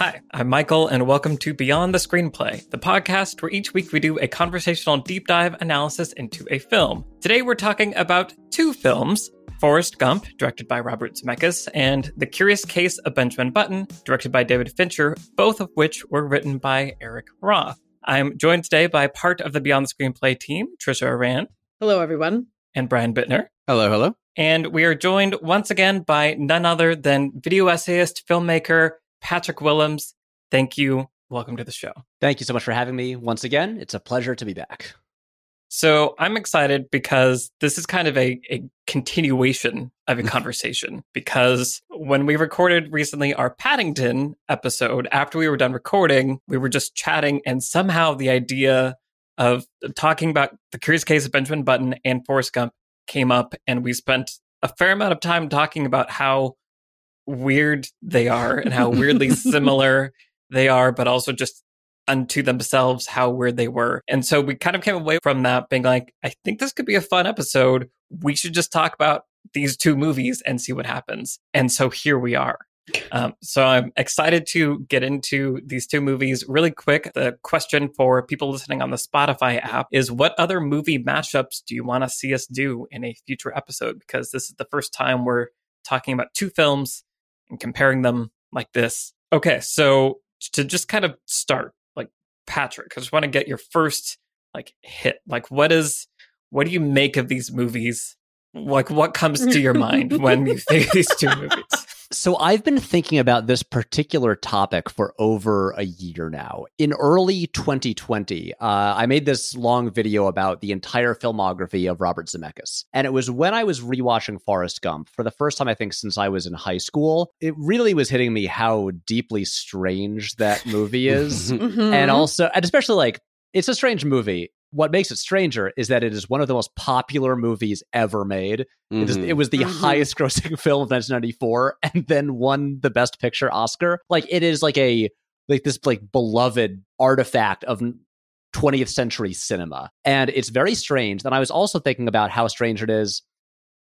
Hi, I'm Michael, and welcome to Beyond the Screenplay, the podcast where each week we do a conversational deep dive analysis into a film. Today we're talking about two films Forrest Gump, directed by Robert Zemeckis, and The Curious Case of Benjamin Button, directed by David Fincher, both of which were written by Eric Roth. I'm joined today by part of the Beyond the Screenplay team, Trisha Aran. Hello, everyone. And Brian Bittner. Hello, hello. And we are joined once again by none other than video essayist, filmmaker, Patrick Willems. Thank you. Welcome to the show. Thank you so much for having me once again. It's a pleasure to be back. So I'm excited because this is kind of a, a continuation of a conversation. because when we recorded recently our Paddington episode, after we were done recording, we were just chatting, and somehow the idea of talking about the curious case of Benjamin Button and Forrest Gump came up, and we spent a fair amount of time talking about how weird they are and how weirdly similar they are, but also just unto themselves how weird they were. And so we kind of came away from that being like, I think this could be a fun episode. We should just talk about these two movies and see what happens. And so here we are. Um, so I'm excited to get into these two movies really quick. The question for people listening on the Spotify app is what other movie mashups do you want to see us do in a future episode? Because this is the first time we're talking about two films and comparing them like this. Okay, so to just kind of start, like Patrick, I just want to get your first like hit. Like what is what do you make of these movies? Like what comes to your mind when you think these two movies? So I've been thinking about this particular topic for over a year now. In early 2020, uh, I made this long video about the entire filmography of Robert Zemeckis. And it was when I was rewatching Forrest Gump for the first time, I think, since I was in high school. It really was hitting me how deeply strange that movie is. Mm-hmm. And also, and especially like, it's a strange movie what makes it stranger is that it is one of the most popular movies ever made. Mm-hmm. It, is, it, was the mm-hmm. highest grossing film of 1994 and then won the best picture Oscar. Like it is like a like this like beloved artifact of 20th century cinema. And it's very strange. And I was also thinking about how strange it is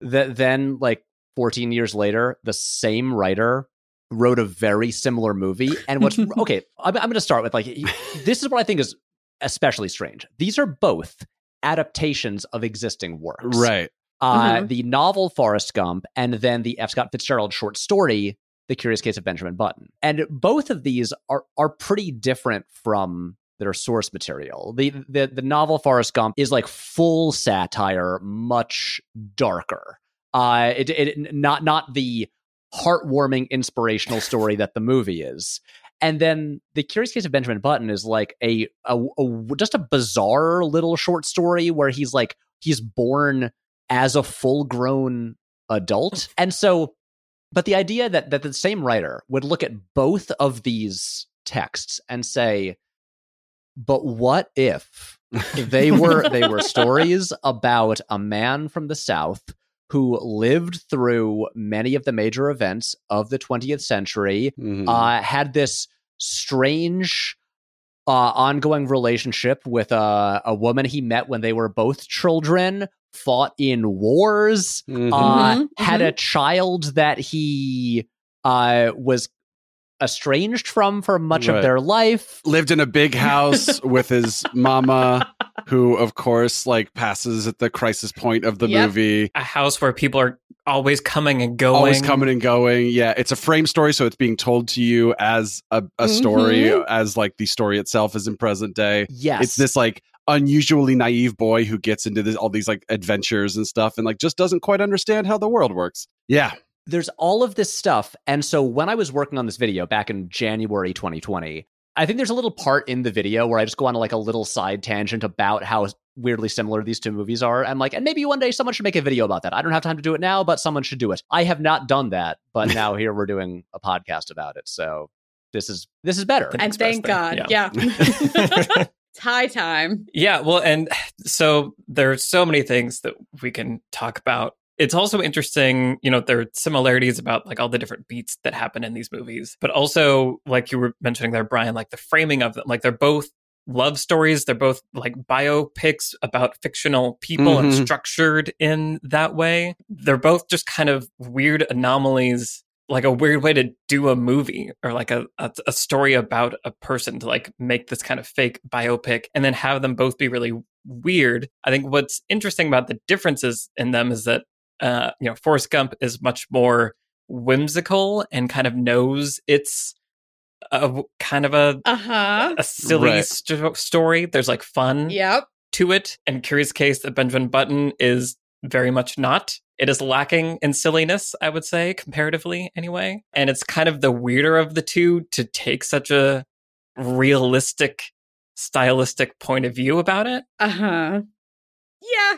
that then like 14 years later the same writer wrote a very similar movie and what's okay I'm, I'm going to start with like this is what i think is especially strange. These are both adaptations of existing works. Right. Uh, mm-hmm. The novel Forrest Gump and then the F. Scott Fitzgerald short story, The Curious Case of Benjamin Button. And both of these are, are pretty different from their source material. The, the the novel Forrest Gump is like full satire, much darker. Uh, it, it not not the heartwarming inspirational story that the movie is. And then the Curious Case of Benjamin Button is like a, a, a just a bizarre little short story where he's like he's born as a full grown adult, and so. But the idea that that the same writer would look at both of these texts and say, "But what if they were they were stories about a man from the South who lived through many of the major events of the 20th century, mm-hmm. uh, had this strange uh, ongoing relationship with a, a woman he met when they were both children, fought in wars, mm-hmm. Uh, mm-hmm. had mm-hmm. a child that he uh, was estranged from for much right. of their life. Lived in a big house with his mama, who, of course, like passes at the crisis point of the yep. movie. A house where people are always coming and going. Always coming and going. Yeah. It's a frame story, so it's being told to you as a, a story, mm-hmm. as like the story itself is in present day. Yes. It's this like unusually naive boy who gets into this, all these like adventures and stuff and like just doesn't quite understand how the world works. Yeah there's all of this stuff. And so when I was working on this video back in January 2020, I think there's a little part in the video where I just go on like a little side tangent about how weirdly similar these two movies are. I'm like, and maybe one day someone should make a video about that. I don't have time to do it now, but someone should do it. I have not done that, but now here we're doing a podcast about it. So this is this is better. And thank God. Yeah. yeah. it's high time. Yeah, well, and so there's so many things that we can talk about it's also interesting, you know, there are similarities about like all the different beats that happen in these movies, but also like you were mentioning there, Brian, like the framing of them, like they're both love stories. They're both like biopics about fictional people mm-hmm. and structured in that way. They're both just kind of weird anomalies like a weird way to do a movie or like a, a, a story about a person to like make this kind of fake biopic and then have them both be really weird. I think what's interesting about the differences in them is that uh, you know, Forrest Gump is much more whimsical and kind of knows it's a kind of a Uh-huh. a silly Right. st- story. There's like fun Yep. to it. And Curious Case that Benjamin Button is very much not. It is lacking in silliness, I would say, comparatively anyway. And it's kind of the weirder of the two to take such a realistic, stylistic point of view about it. Uh-huh. Yeah.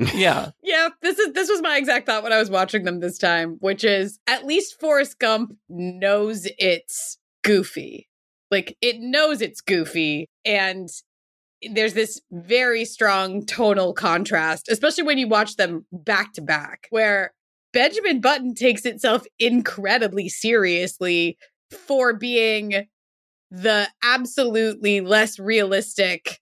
Yeah. Yeah, this is this was my exact thought when I was watching them this time, which is at least Forrest Gump knows it's goofy. Like it knows it's goofy and there's this very strong tonal contrast, especially when you watch them back to back, where Benjamin Button takes itself incredibly seriously for being the absolutely less realistic,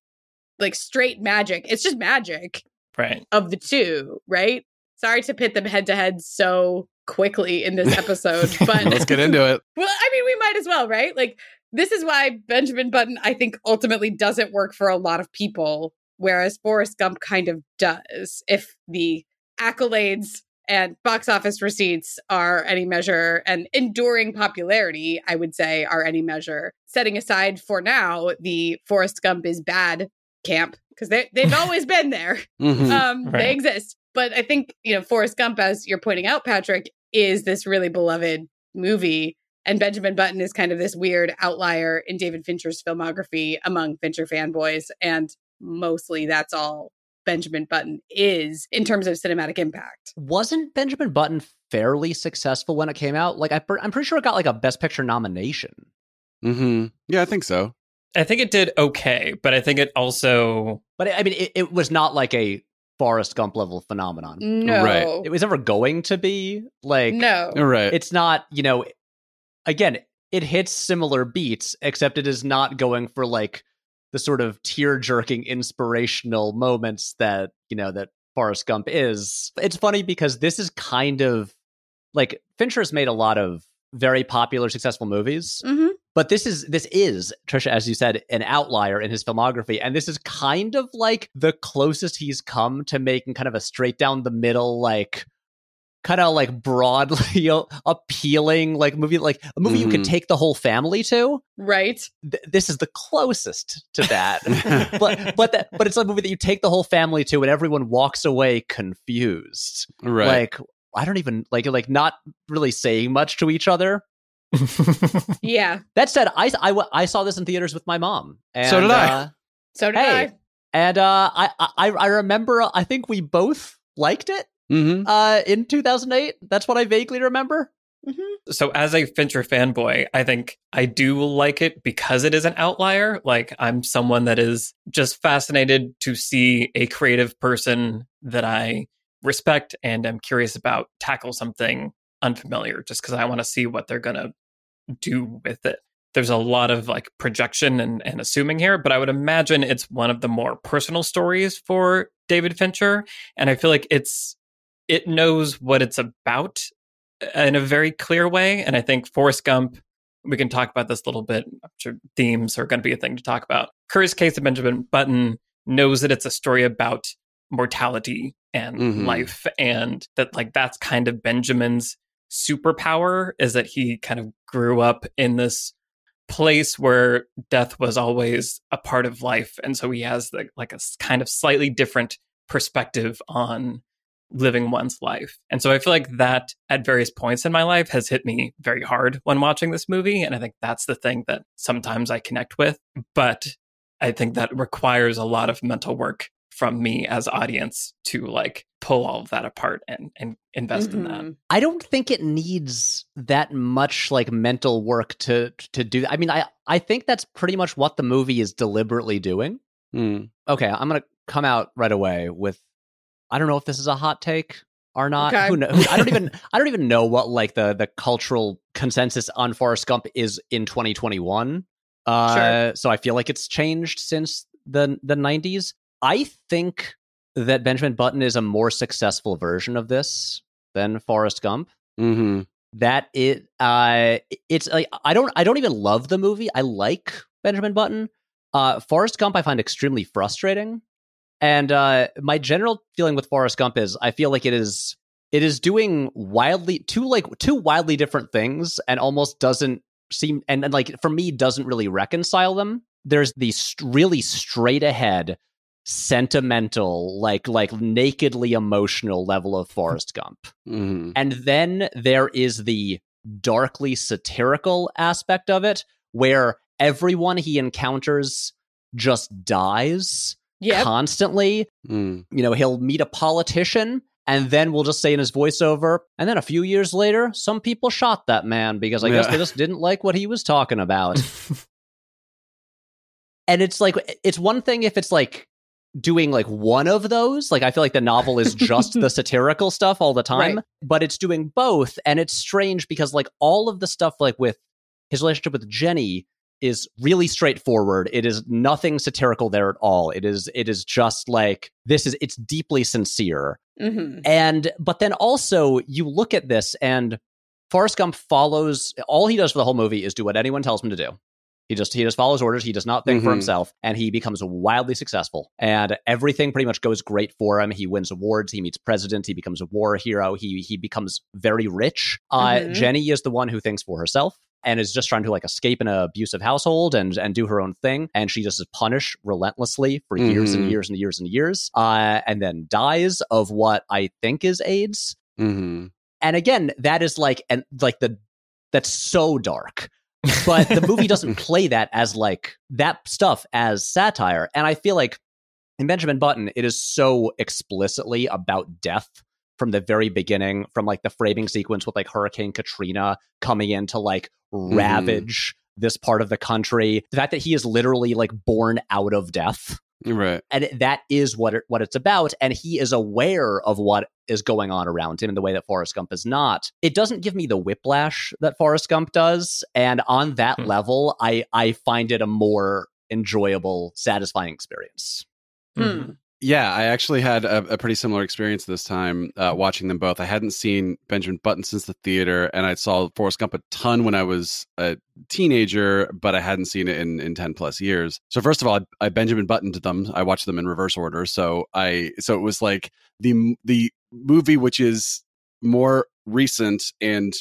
like straight magic. It's just magic Right. of the two, right? Sorry to pit them head to head so quickly in this episode, but Let's get into it. well, I mean, we might as well, right? Like, this is why Benjamin Button, I think, ultimately doesn't work for a lot of people, whereas Forrest Gump kind of does. If the accolades and box office receipts are any measure, and enduring popularity, I would say, are any measure, setting aside for now the Forrest Gump is bad camp, because they they've always been there Mhm. um Right. they exist but i think you know forrest gump as you're pointing out patrick is this really beloved movie and benjamin button is kind of this weird outlier in david fincher's filmography among fincher fanboys and mostly that's all benjamin button is in terms of cinematic impact Wasn't Benjamin Button fairly successful when it came out? Like I, I'm pretty sure it got like a Best Picture nomination. Mhm. Yeah, I think so. I think it did okay, but I think it also But I mean, it, it was not like a Forrest Gump level phenomenon. no Right. It was never going to be like no All right. it's not you know again it hits similar beats except it is not going for like the sort of tear jerking inspirational moments that you know that Forrest Gump is it's funny because this is kind of like Fincher has made a lot of very popular successful movies Mhm. But this is this is Trisha as you said an outlier in his filmography and this is kind of like the closest he's come to making kind of a straight down the middle like kind of like broadly appealing like movie like a movie you could Mhm. take the whole family to. Right. Th- this is the closest to that. But but that, but it's a movie that you take the whole family to and everyone walks away confused. Right. like i don't even like like not really saying much to each other yeah that said I I saw this in theaters with my mom and, So did I. uh, so did Hey. i and uh I, I i remember i think we both liked it Mhm. uh in 2008 that's what i vaguely remember Mhm. So, as a Fincher fanboy, I think I do like it because it is an outlier. Like, I'm someone that is just fascinated to see a creative person that I respect and am curious about tackle something unfamiliar just because I want to see what they're going to do with it. There's a lot of like projection and, and assuming here, but I would imagine it's one of the more personal stories for David Fincher. And I feel like it's, it knows what it's about in a very clear way. And I think Forrest Gump, we can talk about this a little bit. I'm sure themes are going to be a thing to talk about. Curious Case of Benjamin Button knows that it's a story about mortality and Mhm. life, and that like that's kind of Benjamin's superpower is that he kind of grew up in this place where death was always a part of life, and so he has like, like a kind of slightly different perspective on living one's life. And so I feel like that at various points in my life has hit me very hard when watching this movie. And I think that's the thing that sometimes I connect with. But I think that requires a lot of mental work from me as audience to like pull all of that apart and, and invest in that. Mhm. I don't think it needs that much like mental work to to do. I mean, I I think that's pretty much what the movie is deliberately doing. Mm. Okay, I'm gonna come out right away with. I don't know if this is a hot take or not. Okay. Who knows? I don't even I don't even know what like the the cultural consensus on Forrest Gump is in 2021. Uh, so I feel like it's changed since the the 90s. I think that Benjamin Button is a more successful version of this than Forrest Gump. hmm that it uh it's like I don't I don't even love the movie. I like Benjamin Button. Uh Forrest Gump I find extremely frustrating. And uh my general feeling with Forrest Gump is I feel like it is it is doing wildly two like two wildly different things and almost doesn't seem and, and like for me doesn't really reconcile them. There's the st- really straight ahead sentimental, like like nakedly emotional level of Forrest Gump. Mhm. And then there is the darkly satirical aspect of it where everyone he encounters just dies Yep. constantly. Mm. You know, he'll meet a politician and then we'll just say in his voiceover, and then a few years later, some people shot that man because I guess they just didn't like what he was talking about. and it's like it's one thing if it's like doing like one of those like i feel like the novel is just the satirical stuff all the time Right. but it's doing both and it's strange because like all of the stuff like with his relationship with jenny is really straightforward it is nothing satirical there at all it is it is just like this is it's deeply sincere Mhm. and but then also you look at this and Forrest Gump follows all he does for the whole movie is do what anyone tells him to do. He just he just follows orders. He does not think for Mhm. himself, and he becomes wildly successful. And everything pretty much goes great for him. He wins awards. He meets presidents. He becomes a war hero. He he becomes very rich. Uh, Mhm. Jenny is the one who thinks for herself and is just trying to like escape an abusive household and and do her own thing. And she just is punished relentlessly for years and years and years and years. Uh, and then dies of what I think is AIDS. Mhm. And again, that is like and like the that's so dark. But the movie doesn't play that as like that stuff as satire. And I feel like in Benjamin Button, it is so explicitly about death from the very beginning, from like the framing sequence with like Hurricane Katrina coming in to like mm-hmm. ravage this part of the country. The fact that he is literally like born out of death Right. and that is what it, what it's about and he is aware of what is going on around him in the way that Forrest Gump is not it doesn't give me the whiplash that Forrest Gump does and on that Hmm. level I I find it a more enjoyable satisfying experience Hmm. Yeah, I actually had a, a pretty similar experience this time uh, watching them both. I hadn't seen Benjamin Button since the theater, and I saw Forrest Gump a ton when I was a teenager, but I hadn't seen it in, in ten plus years. So first of all, I, I Benjamin Buttoned them. I watched them in reverse order. So I so it was like the the movie which is more recent and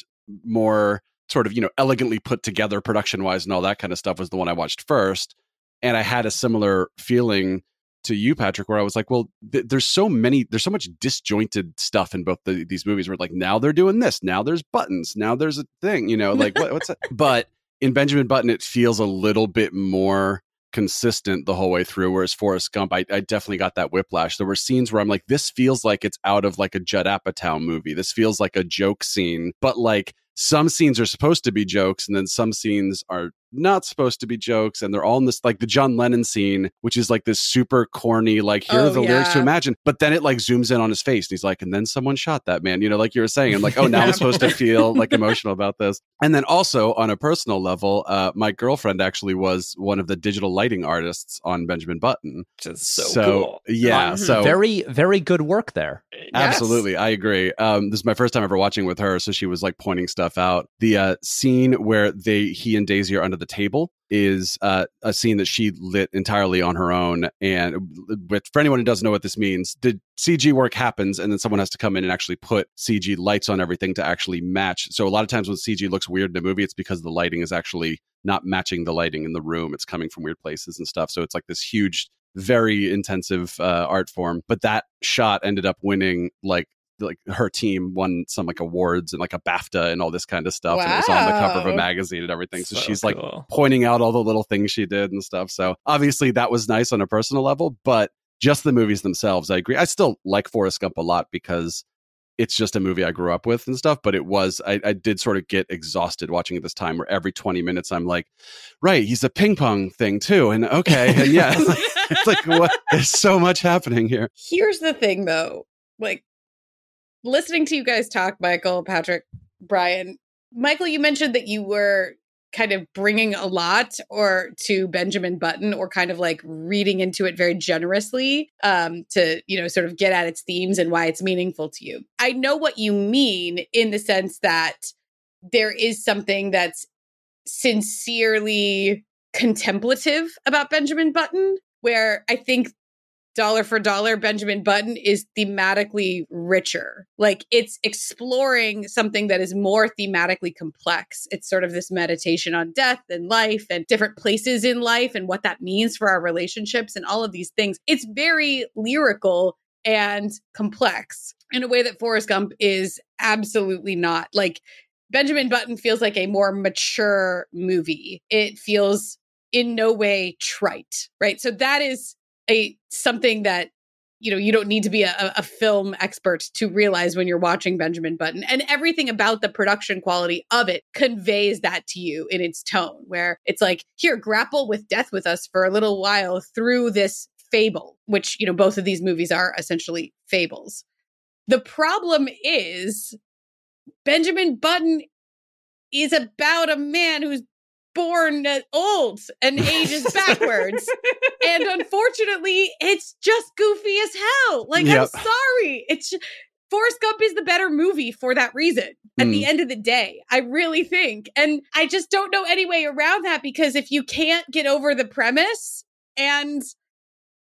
more sort of you know elegantly put together production wise and all that kind of stuff was the one I watched first, and I had a similar feeling to you, Patrick, where I was like, well, th- there's so many, there's so much disjointed stuff in both the, these movies where like now they're doing this, now there's buttons, now there's a thing, you know, like what, what's that? But in Benjamin Button, it feels a little bit more consistent the whole way through. Whereas Forrest Gump, I, I definitely got that whiplash. There were scenes where I'm like, this feels like it's out of like a Judd Apatow movie. This feels like a joke scene, but like some scenes are supposed to be jokes and then some scenes are not supposed to be jokes and they're all in this like the John Lennon scene which is like this super corny like here are Oh, the lyrics to imagine but then it like zooms in on his face and he's like and then someone shot that man you know like you were saying I'm like oh now I'm supposed to feel like emotional about this and then also on a personal level uh my girlfriend actually was one of the digital lighting artists on Benjamin Button Which is so, cool. yeah Mhm. so very very good work there Yes. Absolutely, I agree. Um, this is my first time ever watching with her, so she was like pointing stuff out. The uh, scene where they, he and Daisy are under the table, is uh, a scene that she lit entirely on her own. And for anyone who doesn't know what this means, the CG work happens, and then someone has to come in and actually put CG lights on everything to actually match. So a lot of times when CG looks weird in a movie, it's because the lighting is actually not matching the lighting in the room. It's coming from weird places and stuff. So it's like this huge very intensive uh, art form. But that shot ended up winning like like her team won some like awards and like a BAFTA and all this kind of stuff. And it was on the cover of a magazine and everything. So, So she's like pointing out all the little things she did and stuff. So obviously that was nice on a personal level, but just the movies themselves, I agree. I still like Forrest Gump a lot because it's just a movie I grew up with and stuff. But it was, I, I did sort of get exhausted watching it this time where every 20 minutes I'm like, right, he's a ping pong thing too. And okay. And yeah, it's like, it's like what? There's so much happening here. Here's the thing though. Like listening to you guys talk, Michael, Patrick, Brian. Michael, you mentioned that you were kind of bringing a lot or to Benjamin Button or kind of like reading into it very generously um to, you know, sort of get at its themes and why it's meaningful to you. I know what you mean in the sense that there is something that's sincerely contemplative about Benjamin Button, where I think dollar for dollar, Benjamin Button is thematically richer. Like it's exploring something that is more thematically complex. It's sort of this meditation on death and life and different places in life and what that means for our relationships and all of these things. It's very lyrical and complex in a way that Forrest Gump is absolutely not. Like Benjamin Button feels like a more mature movie. It feels in no way trite, right? So that is a something that you know you don't need to be a, a, film expert to realize when you're watching benjamin button. And everything about the production quality of it conveys that to you in its tone where it's like here grapple with death with us for a little while through this fable which you know both of these movies are essentially fables. The problem is benjamin button is about a man who's born old and ages backwards. and unfortunately, it's just goofy as hell. Like, yep. I'm sorry. It's just, Forrest Gump is the better movie for that reason at mm. the end of the day. I really think. And I just don't know any way around that because if you can't get over the premise and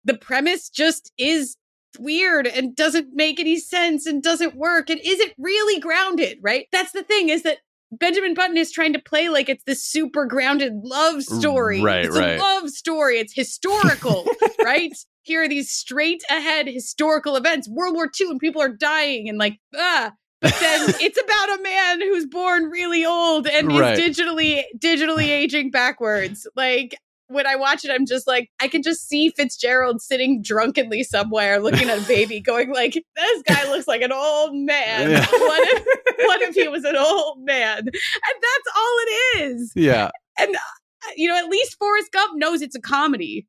the premise just is weird and doesn't make any sense and doesn't work and isn't really grounded, right? That's the thing is that Benjamin Button is trying to play like it's this super grounded love story. Right, it's right. a love story. It's historical, right? Here are these straight ahead historical events, World War II, and people are dying and like, ah. But then it's about a man who's born really old and right. is digitally digitally aging backwards. Like when I watch it, I'm just like, I can just see Fitzgerald sitting drunkenly somewhere looking at a baby, going like, this guy looks like an old man. Yeah. What if what if he was an old man? And that's all it is. Yeah. And uh, you know, at least Forrest Gump knows it's a comedy.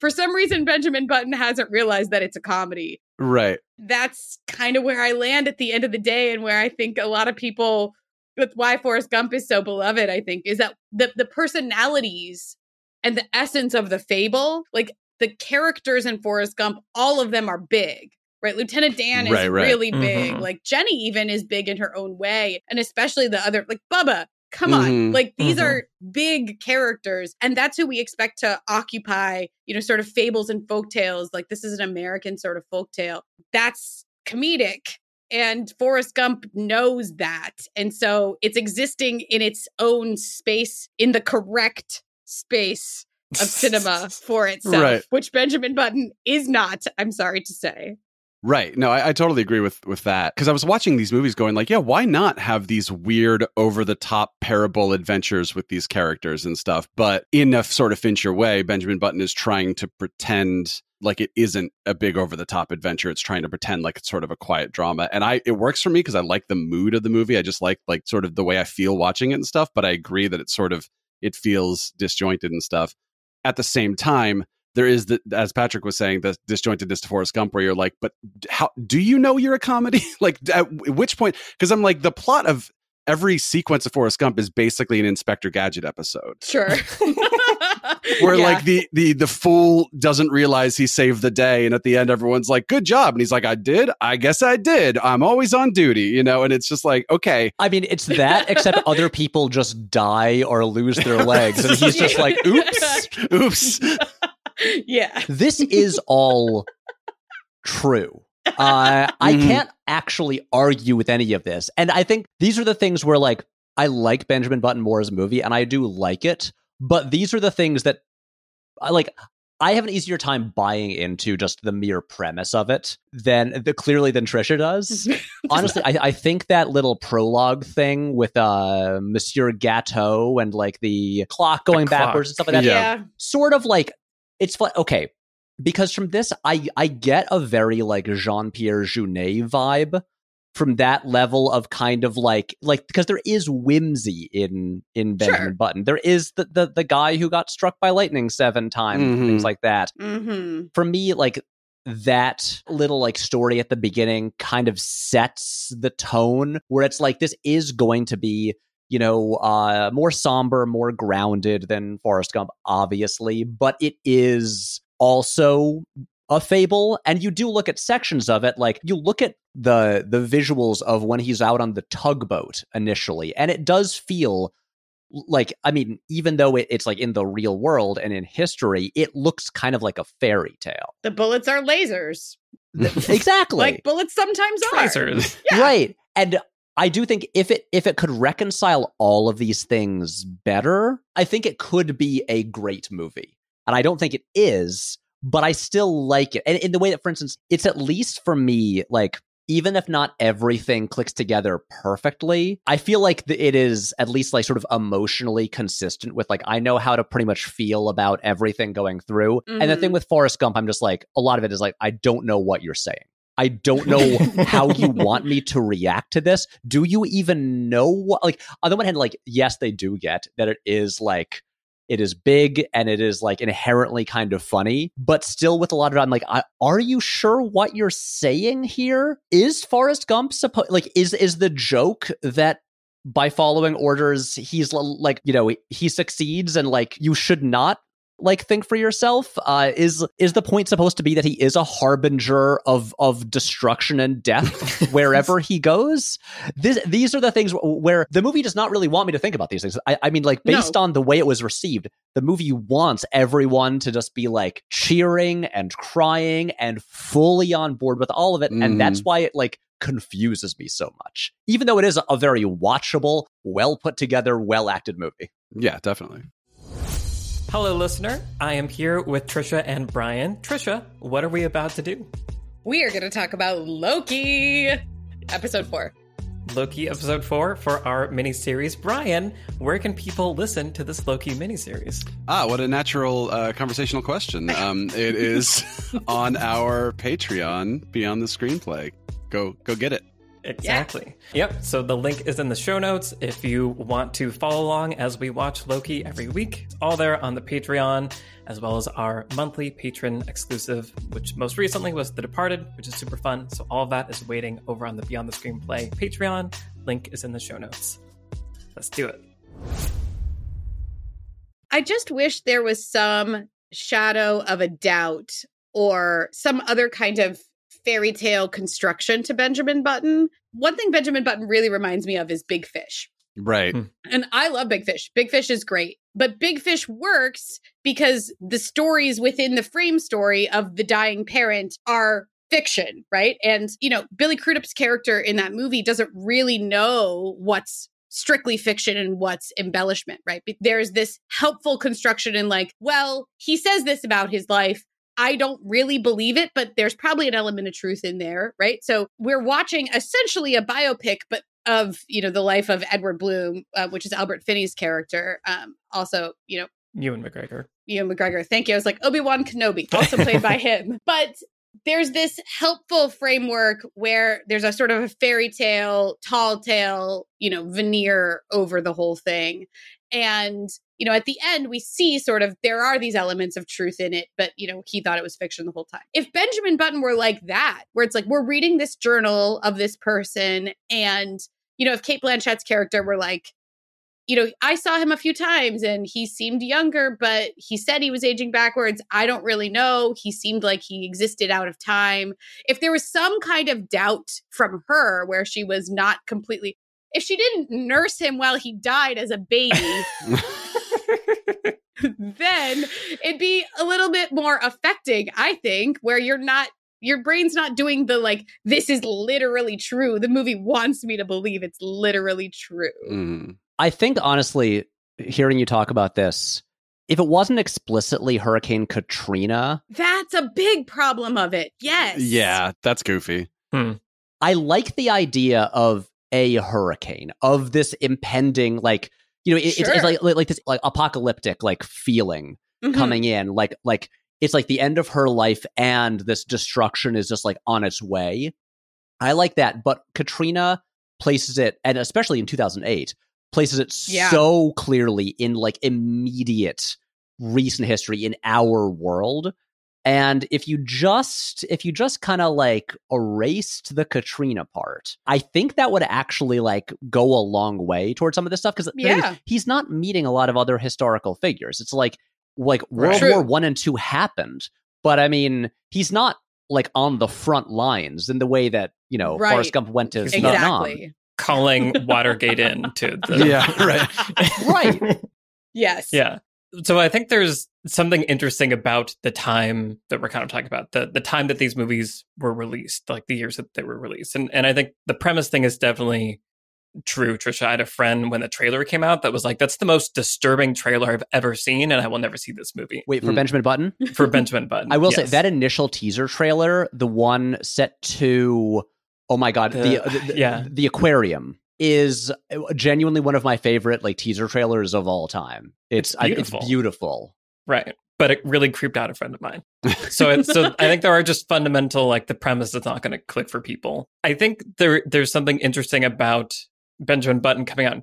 For some reason, Benjamin Button hasn't realized that it's a comedy. Right. That's kind of where I land at the end of the day, and where I think a lot of people with why Forrest Gump is so beloved, I think, is that the the personalities and the essence of the fable, like the characters in Forrest Gump, all of them are big. Right. Lieutenant Dan is right, right. really big. Mm-hmm. Like Jenny even is big in her own way. And especially the other like Bubba. Come mm-hmm. on. Like these mm-hmm. are big characters. And that's who we expect to occupy, you know, sort of fables and folk tales. Like this is an American sort of folk tale. That's comedic. And Forrest Gump knows that. And so it's existing in its own space in the correct space of cinema for itself, right. which Benjamin Button is not, I'm sorry to say. Right. No, I, I, totally agree with with that because I was watching these movies, going like, yeah, why not have these weird, over the top parable adventures with these characters and stuff? But in a sort of Fincher way, Benjamin Button is trying to pretend like it isn't a big over the top adventure. It's trying to pretend like it's sort of a quiet drama, and I it works for me because I like the mood of the movie. I just like like sort of the way I feel watching it and stuff. But I agree that it's sort of it feels disjointed and stuff. At the same time, there is the as Patrick was saying the disjointedness to Forrest Gump, where you're like, but how do you know you're a comedy? like at which point? Because I'm like the plot of every sequence of Forrest Gump is basically an Inspector Gadget episode. Sure. Where yeah. like the the the fool doesn't realize he saved the day, and at the end everyone's like, "Good job," and he's like, "I did. I guess I did. I'm always on duty," you know. And it's just like, okay. I mean, it's that, except other people just die or lose their legs, and he's just like, "Oops, oops." yeah. This is all true. Uh, I mm-hmm. can't actually argue with any of this. And I think these are the things where, like, I like Benjamin Button more as a movie, and I do like it. But these are the things that, I like, I have an easier time buying into just the mere premise of it than the, clearly than Trisha does. Honestly, I, I, think that little prologue thing with uh, Monsieur Gâteau and like the clock going the backwards and stuff like that, yeah. sort of like it's fun. Okay, because from this, I I get a very like Jean Pierre Jeunet vibe from that level of kind of like like because there is whimsy in in Benjamin sure. Button. There is the, the the guy who got struck by lightning seven times, mm-hmm. things like that. Mm-hmm. For me, like that little like story at the beginning kind of sets the tone where it's like this is going to be you know, uh, more somber, more grounded than Forrest Gump, obviously, but it is also a fable and you do look at sections of it like you look at the the visuals of when he's out on the tugboat initially and it does feel like i mean even though it, it's like in the real world and in history it looks kind of like a fairy tale The bullets are lasers. exactly Like bullets sometimes are. lasers Yeah. right and i do think if it if it could reconcile all of these things better i think it could be a great movie and i don't think it is but i still like it and in the way that for instance it's at least for me like even if not everything clicks together perfectly i feel like it is at least like sort of emotionally consistent with like i know how to pretty much feel about everything going through and the thing mm-hmm. with forrest gump i'm just like a lot of it is like i don't know what you're saying I don't know how you want me to react to this. Do you even know what? Like, on the one hand, like, yes, they do get that it is like, it is big and it is like inherently kind of funny, but still with a lot of, I'm like, I, are you sure what you're saying here? Is Forrest Gump supposed, like, is, is the joke that by following orders, he's like, you know, he succeeds and like, you should not like think for yourself uh is is the point supposed to be that he is a harbinger of of destruction and death wherever he goes this these are the things where the movie does not really want me to think about these things i, I mean like based No. on the way it was received the movie wants everyone to just be like cheering and crying and fully on board with all of it and Mhm. that's why it like confuses me so much even though it is a very watchable well put together well acted movie Yeah, definitely. Hello, listener. I am here with Trisha and Brian. Trisha, what are we about to do? We are going to talk about Loki, episode four. Loki episode four for our miniseries. Brian, where can people listen to this Loki miniseries? Ah, what a natural uh, conversational question. Um, it is on our Patreon, Beyond the Screenplay. Go, go get it. Exactly. Yep. So the link is in the show notes if you want to follow along as we watch Loki every week. It's all there on the Patreon, as well as our monthly patron exclusive, which most recently was The Departed, which is super fun. So all of that is waiting over on the Beyond the Screenplay Patreon. Link is in the show notes. Let's do it. I just wish there was some shadow of a doubt or some other kind of fairy tale construction to Benjamin Button. One thing Benjamin Button really reminds me of is Big Fish. Right. Hmm. And I love Big Fish. Big Fish is great. But Big Fish works because the stories within the frame story of the dying parent are fiction, right? And, you know, Billy Crudup's character in that movie doesn't really know what's strictly fiction and what's embellishment, right? But There's this helpful construction in like, well, he says this about his life. I don't really believe it, but there's probably an element of truth in there, right? So we're watching essentially a biopic, but of you know the life of Edward Bloom, uh, which is Albert Finney's character. Um, also, you know, Ewan McGregor. Ewan McGregor. Thank you. I was like Obi Wan Kenobi, also played by him. But there's this helpful framework where there's a sort of a fairy tale, tall tale, you know, veneer over the whole thing. And, you know, at the end, we see sort of there are these elements of truth in it, but, you know, he thought it was fiction the whole time. If Benjamin Button were like that, where it's like we're reading this journal of this person, and, you know, if Cate Blanchett's character were like, you know, I saw him a few times and he seemed younger, but he said he was aging backwards. I don't really know. He seemed like he existed out of time. If there was some kind of doubt from her where she was not completely, if she didn't nurse him while he died as a baby, then it'd be a little bit more affecting, I think, where you're not. Your brain's not doing the like, this is literally true. The movie wants me to believe it's literally true. Mm. I think honestly, hearing you talk about this, if it wasn't explicitly Hurricane Katrina, That's a big problem of it. Yes. Yeah, that's goofy. I like the idea of a hurricane, of this impending, like, you know, it, it's, Sure. it's like, like this like apocalyptic like feeling Mhm. coming in, like like it's like the end of her life and this destruction is just like on its way. I like that, but Katrina places it, and especially in 2008, places it Yeah. so clearly in like immediate recent history in our world. And if you just if you just kind of like erased the Katrina part, I think that would actually like go a long way towards some of this stuff because Yeah. he's not meeting a lot of other historical figures. It's like like World True. War One and Two happened, but I mean, he's not like on the front lines in the way that you know Right. Forrest Gump went to He's Vietnam. Calling Watergate in to the Yeah, right. Right. Yes. yeah. So I think there's something interesting about the time that we're kind of talking about the the time that these movies were released, like the years that they were released, and and I think the premise thing is definitely true. Trisha, I had a friend when the trailer came out that was like, "That's the most disturbing trailer I've ever seen, and I will never see this movie." Wait for Mm. Benjamin Button. For Benjamin Button, I will say that initial teaser trailer, the one set to oh my god, the The- the, the, yeah. the aquarium is genuinely one of my favorite like teaser trailers of all time. It's It's I- it's beautiful. Right. But it really creeped out a friend of mine. So it's so I think there are just fundamental like the premise that's not going to click for people. I think there there's something interesting about Benjamin Button coming out in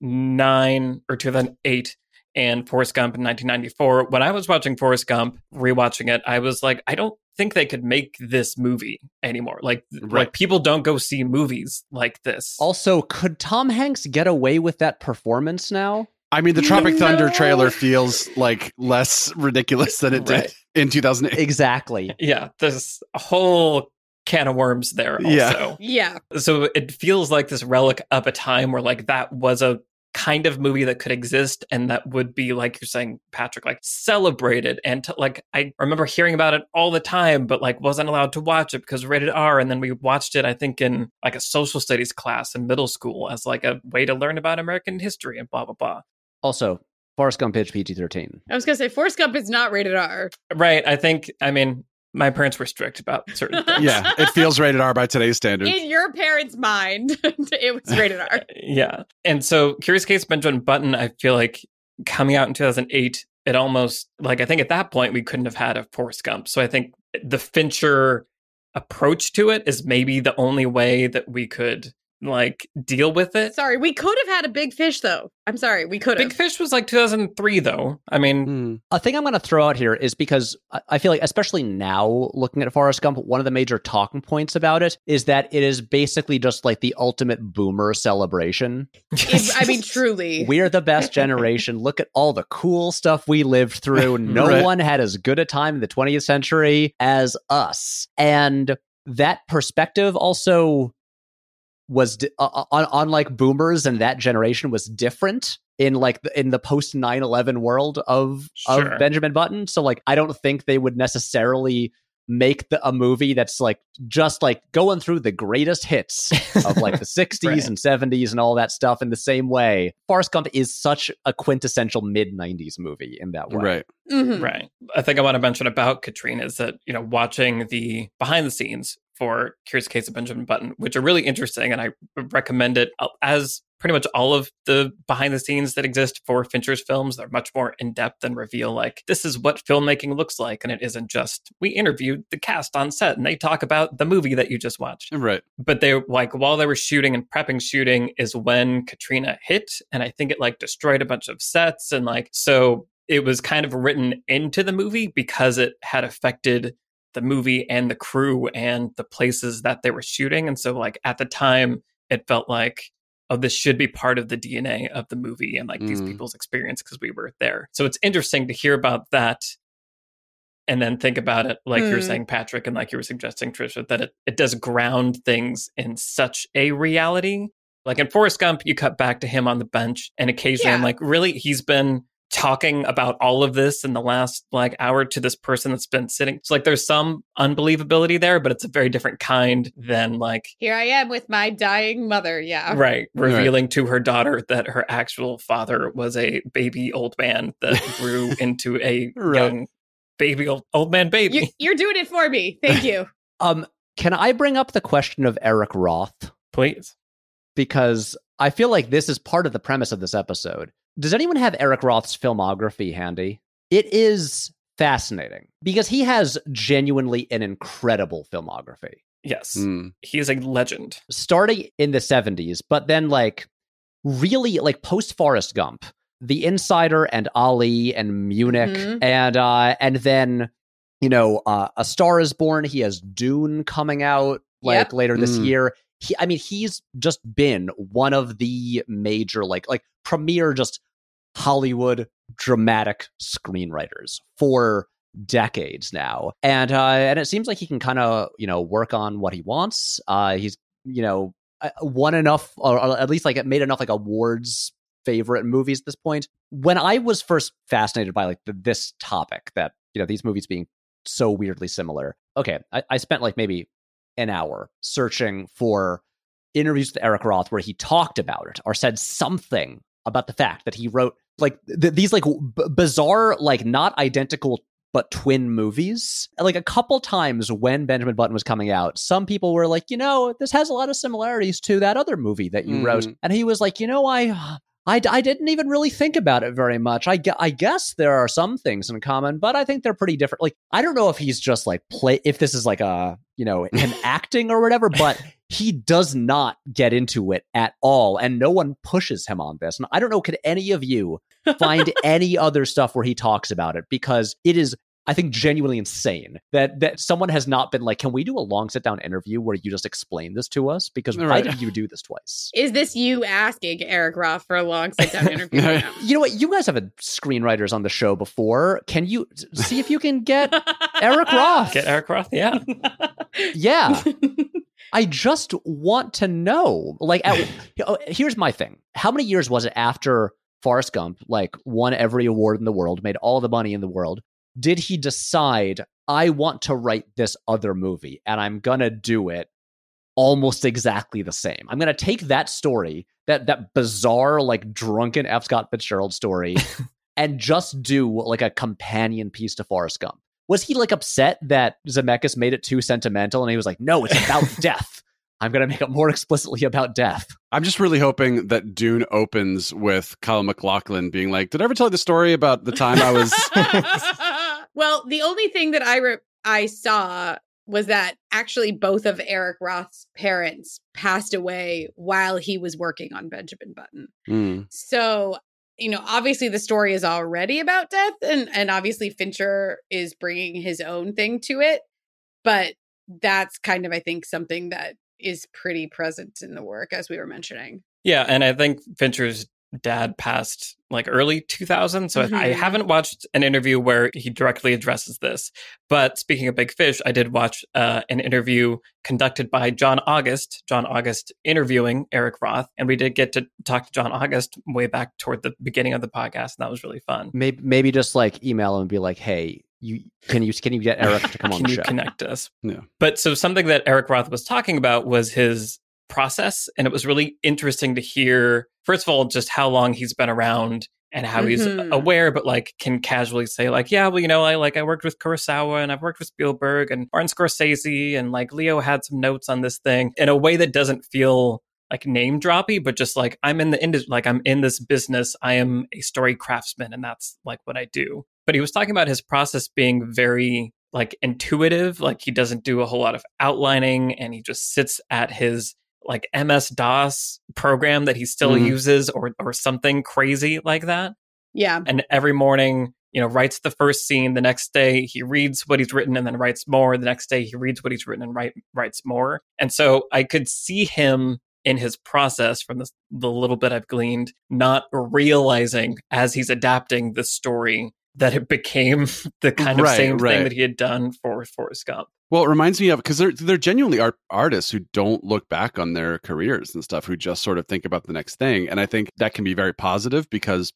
2009 or 2008 and Forrest Gump in 1994. When I was watching Forrest Gump, rewatching it, I was like, I don't think they could make this movie anymore. Like Right. like people don't go see movies like this. Also, could Tom Hanks get away with that performance now? I mean, the Tropic No. Thunder trailer feels like less ridiculous than it did in 2008. Exactly. yeah, there's a whole can of worms there also. Yeah. Yeah. so it feels like this relic of a time where like that was a kind of movie that could exist and that would be like you're saying patrick like celebrated and to, like i remember hearing about it all the time but like wasn't allowed to watch it because rated r and then we watched it i think in like a social studies class in middle school as like a way to learn about american history and blah blah blah Also, Forrest Gump pitch PG thirteen. I was gonna say Forrest Gump is not rated R. right i think i mean my parents were strict about certain things yeah, it feels rated R by today's standards. In your parents' mind, it was rated R. yeah. And so Curious Case Benjamin Button, I feel like coming out in 2008, it almost like I think at that point we couldn't have had a Forrest Gump. So I think the Fincher approach to it is maybe the only way that we could like deal with it. Sorry, we could have had a big fish though. I'm sorry, we could have. Big Fish was like 2003 though. I mean, Hmm. A thing I'm going to throw out here is because I- I feel like, especially now looking at Forrest Gump, one of the major talking points about it is that it is basically just like the ultimate boomer celebration. It- I mean, truly. We're the best generation. Look at all the cool stuff we lived through. No Right. one had as good a time in the 20th century as us. And that perspective also was di- uh, uh, unlike boomers and that generation was different in like the, in the post 9/11 world of Sure. of Benjamin Button. So like I don't think they would necessarily make the, a movie that's like just like going through the greatest hits of like the 60s Right. and 70s and all that stuff in the same way. Forrest Gump is such a quintessential mid 90s movie in that way. Right. Mhm. Right. I think I want to mention about Katrina is that, you know, watching the behind the scenes for Curious Case of Benjamin Button, which are really interesting. And I recommend it uh, as pretty much all of the behind the scenes that exist for Fincher's films. They're much more in depth and reveal, like, this is what filmmaking looks like. And it isn't just, we interviewed the cast on set and they talk about the movie that you just watched Right. but they like while they were shooting and prepping shooting is when Katrina hit and I think it like destroyed a bunch of sets and like so it was kind of written into the movie because it had affected the movie and the crew and the places that they were shooting and so like at the time it felt like oh this should be part of the DNA of the movie and like these Mm. people's experience because we were there. So it's interesting to hear about that and then think about it like you're Hmm. saying patrick and like you were suggesting trisha that it, it does ground things in such a reality like in forrest gump you cut back to him on the bench and occasionally i'm like really he's been talking about all of this in the last like hour to this person that's been sitting it's like there's some unbelievability there but it's a very different kind than like Here I am with my dying mother. Yeah. right revealing to her daughter that her actual father was a baby old man that grew into a Right. young baby old, old man baby You, you're doing it for me. Thank you. Um can I bring up the question of Eric Roth please because I feel like this is part of the premise of this episode. Does anyone have Eric Roth's filmography handy? It is fascinating because he has genuinely an incredible filmography. yes Hmm. he is a legend starting in the 70s, but then like really like post Forrest Gump, The Insider and Ali and Munich Mhm. and uh and then you know uh A Star is Born, he has Dune coming out like Yep. later this Mm. year. He I mean he's just been one of the major like like premier just Hollywood dramatic screenwriters for decades now, and uh, and it seems like he can kind of you know work on what he wants. Uh, he's you know uh, won enough, or at least like made enough like awards favorite movies at this point. When I was first fascinated by like the, this topic, that you know these movies being so weirdly similar. Okay, I, I spent like maybe an hour searching for interviews with Eric Roth where he talked about it or said something about the fact that he wrote like th- these like b- bizarre like not identical but twin movies. Like a couple times when Benjamin Button was coming out, some people were like, you know, this has a lot of similarities to that other movie that you mm. wrote. And he was like, you know, I I, I didn't even really think about it very much. I, I guess there are some things in common, but I think they're pretty different. Like, I don't know if he's just like play, if this is like a, you know, him acting or whatever, but he does not get into it at all. And no one pushes him on this. And I don't know, could any of you find any other stuff where he talks about it? Because it is I think genuinely insane that that someone has not been like, can we do a long sit down interview where you just explain this to us? Because right. why did you do this twice? Is this you asking Eric Roth for a long sit down interview? you know what? You guys have had screenwriters on the show before. Can you see if you can get Eric Roth? Get Eric Roth? Yeah, yeah. I just want to know. Like, at, oh, here's my thing: How many years was it after Forrest Gump, like won every award in the world, made all the money in the world, did he decide I want to write this other movie and I'm going to do it almost exactly the same. I'm going to take that story, that that bizarre like drunken F Scott Fitzgerald story and just do like a companion piece to Forrest Gump. Was he like upset that Zemeckis made it too sentimental and he was like, "No, it's about death." I'm going to make it more explicitly about death. I'm just really hoping that Dune opens with Kyle MacLachlan being like, "Did I ever tell you the story about the time I was Well, the only thing that I re- I saw was that actually both of Eric Roth's parents passed away while he was working on Benjamin Button. Mm. So, you know, obviously the story is already about death and and obviously Fincher is bringing his own thing to it, but that's kind of I think something that is pretty present in the work as we were mentioning. Yeah, and I think Fincher's dad passed like early 2000 so mm-hmm. I, I, haven't watched an interview where he directly addresses this but speaking of big fish i did watch uh, an interview conducted by john august john august interviewing eric roth and we did get to talk to john august way back toward the beginning of the podcast and that was really fun maybe, maybe just like email him and be like hey you can you can you get Eric to come on the show? connect us? Yeah. But so something that Eric Roth was talking about was his process. And it was really interesting to hear, first of all, just how long he's been around and how mm-hmm. he's aware, but like can casually say, like, yeah, well, you know, I like I worked with Kurosawa and I've worked with Spielberg and Martin Scorsese and like Leo had some notes on this thing in a way that doesn't feel like name droppy, but just like I'm in the industry, like I'm in this business. I am a story craftsman, and that's like what I do. But he was talking about his process being very like intuitive, like he doesn't do a whole lot of outlining, and he just sits at his like MS DOS program that he still mm-hmm. uses or or something crazy like that. Yeah. And every morning, you know, writes the first scene, the next day he reads what he's written and then writes more, the next day he reads what he's written and write, writes more. And so I could see him in his process from the, the little bit I've gleaned, not realizing as he's adapting the story that it became the kind of right, same right. thing that he had done for Forrest Gump. Well, it reminds me of because they're they're genuinely art, artists who don't look back on their careers and stuff, who just sort of think about the next thing, and I think that can be very positive because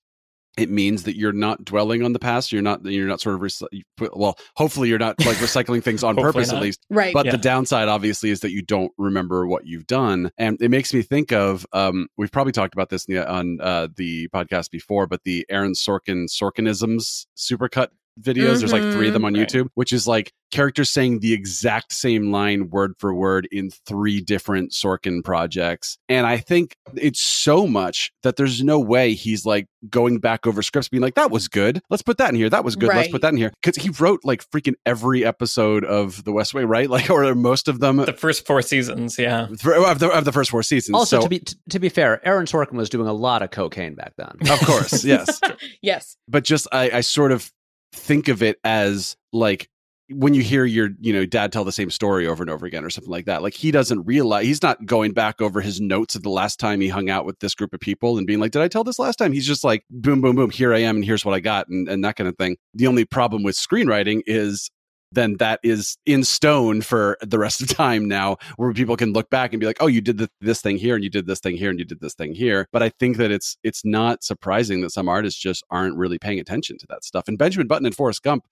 it means that you're not dwelling on the past. You're not. You're not sort of. well, hopefully, you're not like recycling things on purpose, not. at least. Right. But yeah. the downside, obviously, is that you don't remember what you've done, and it makes me think of. Um, we've probably talked about this the, on uh, the podcast before, but the Aaron Sorkin Sorkinisms supercut videos. Mm-hmm. There's like three of them on mm-hmm. YouTube, which is like characters saying the exact same line word for word in three different Sorkin projects. And I think it's so much that there's no way he's like going back over scripts being like, that was good. Let's put that in here. That was good. Right. Let's put that in here. Because he wrote like freaking every episode of The West Wing, right? Like, or most of them. The first four seasons, yeah. Of the, of the first four seasons. Also, so, to be to be fair, Aaron Sorkin was doing a lot of cocaine back then. Of course, yes. yes. But just, I, I sort of think of it as like when you hear your you know dad tell the same story over and over again or something like that like he doesn't realize he's not going back over his notes of the last time he hung out with this group of people and being like did i tell this last time? He's just like boom boom boom here i am and here's what i got and, and that kind of thing. The only problem with screenwriting is then that is in stone for the rest of time now where people can look back and be like oh you did the, this thing here and you did this thing here and you did this thing here. But i think that it's it's not surprising that some artists just aren't really paying attention to that stuff. And benjamin button and forrest gump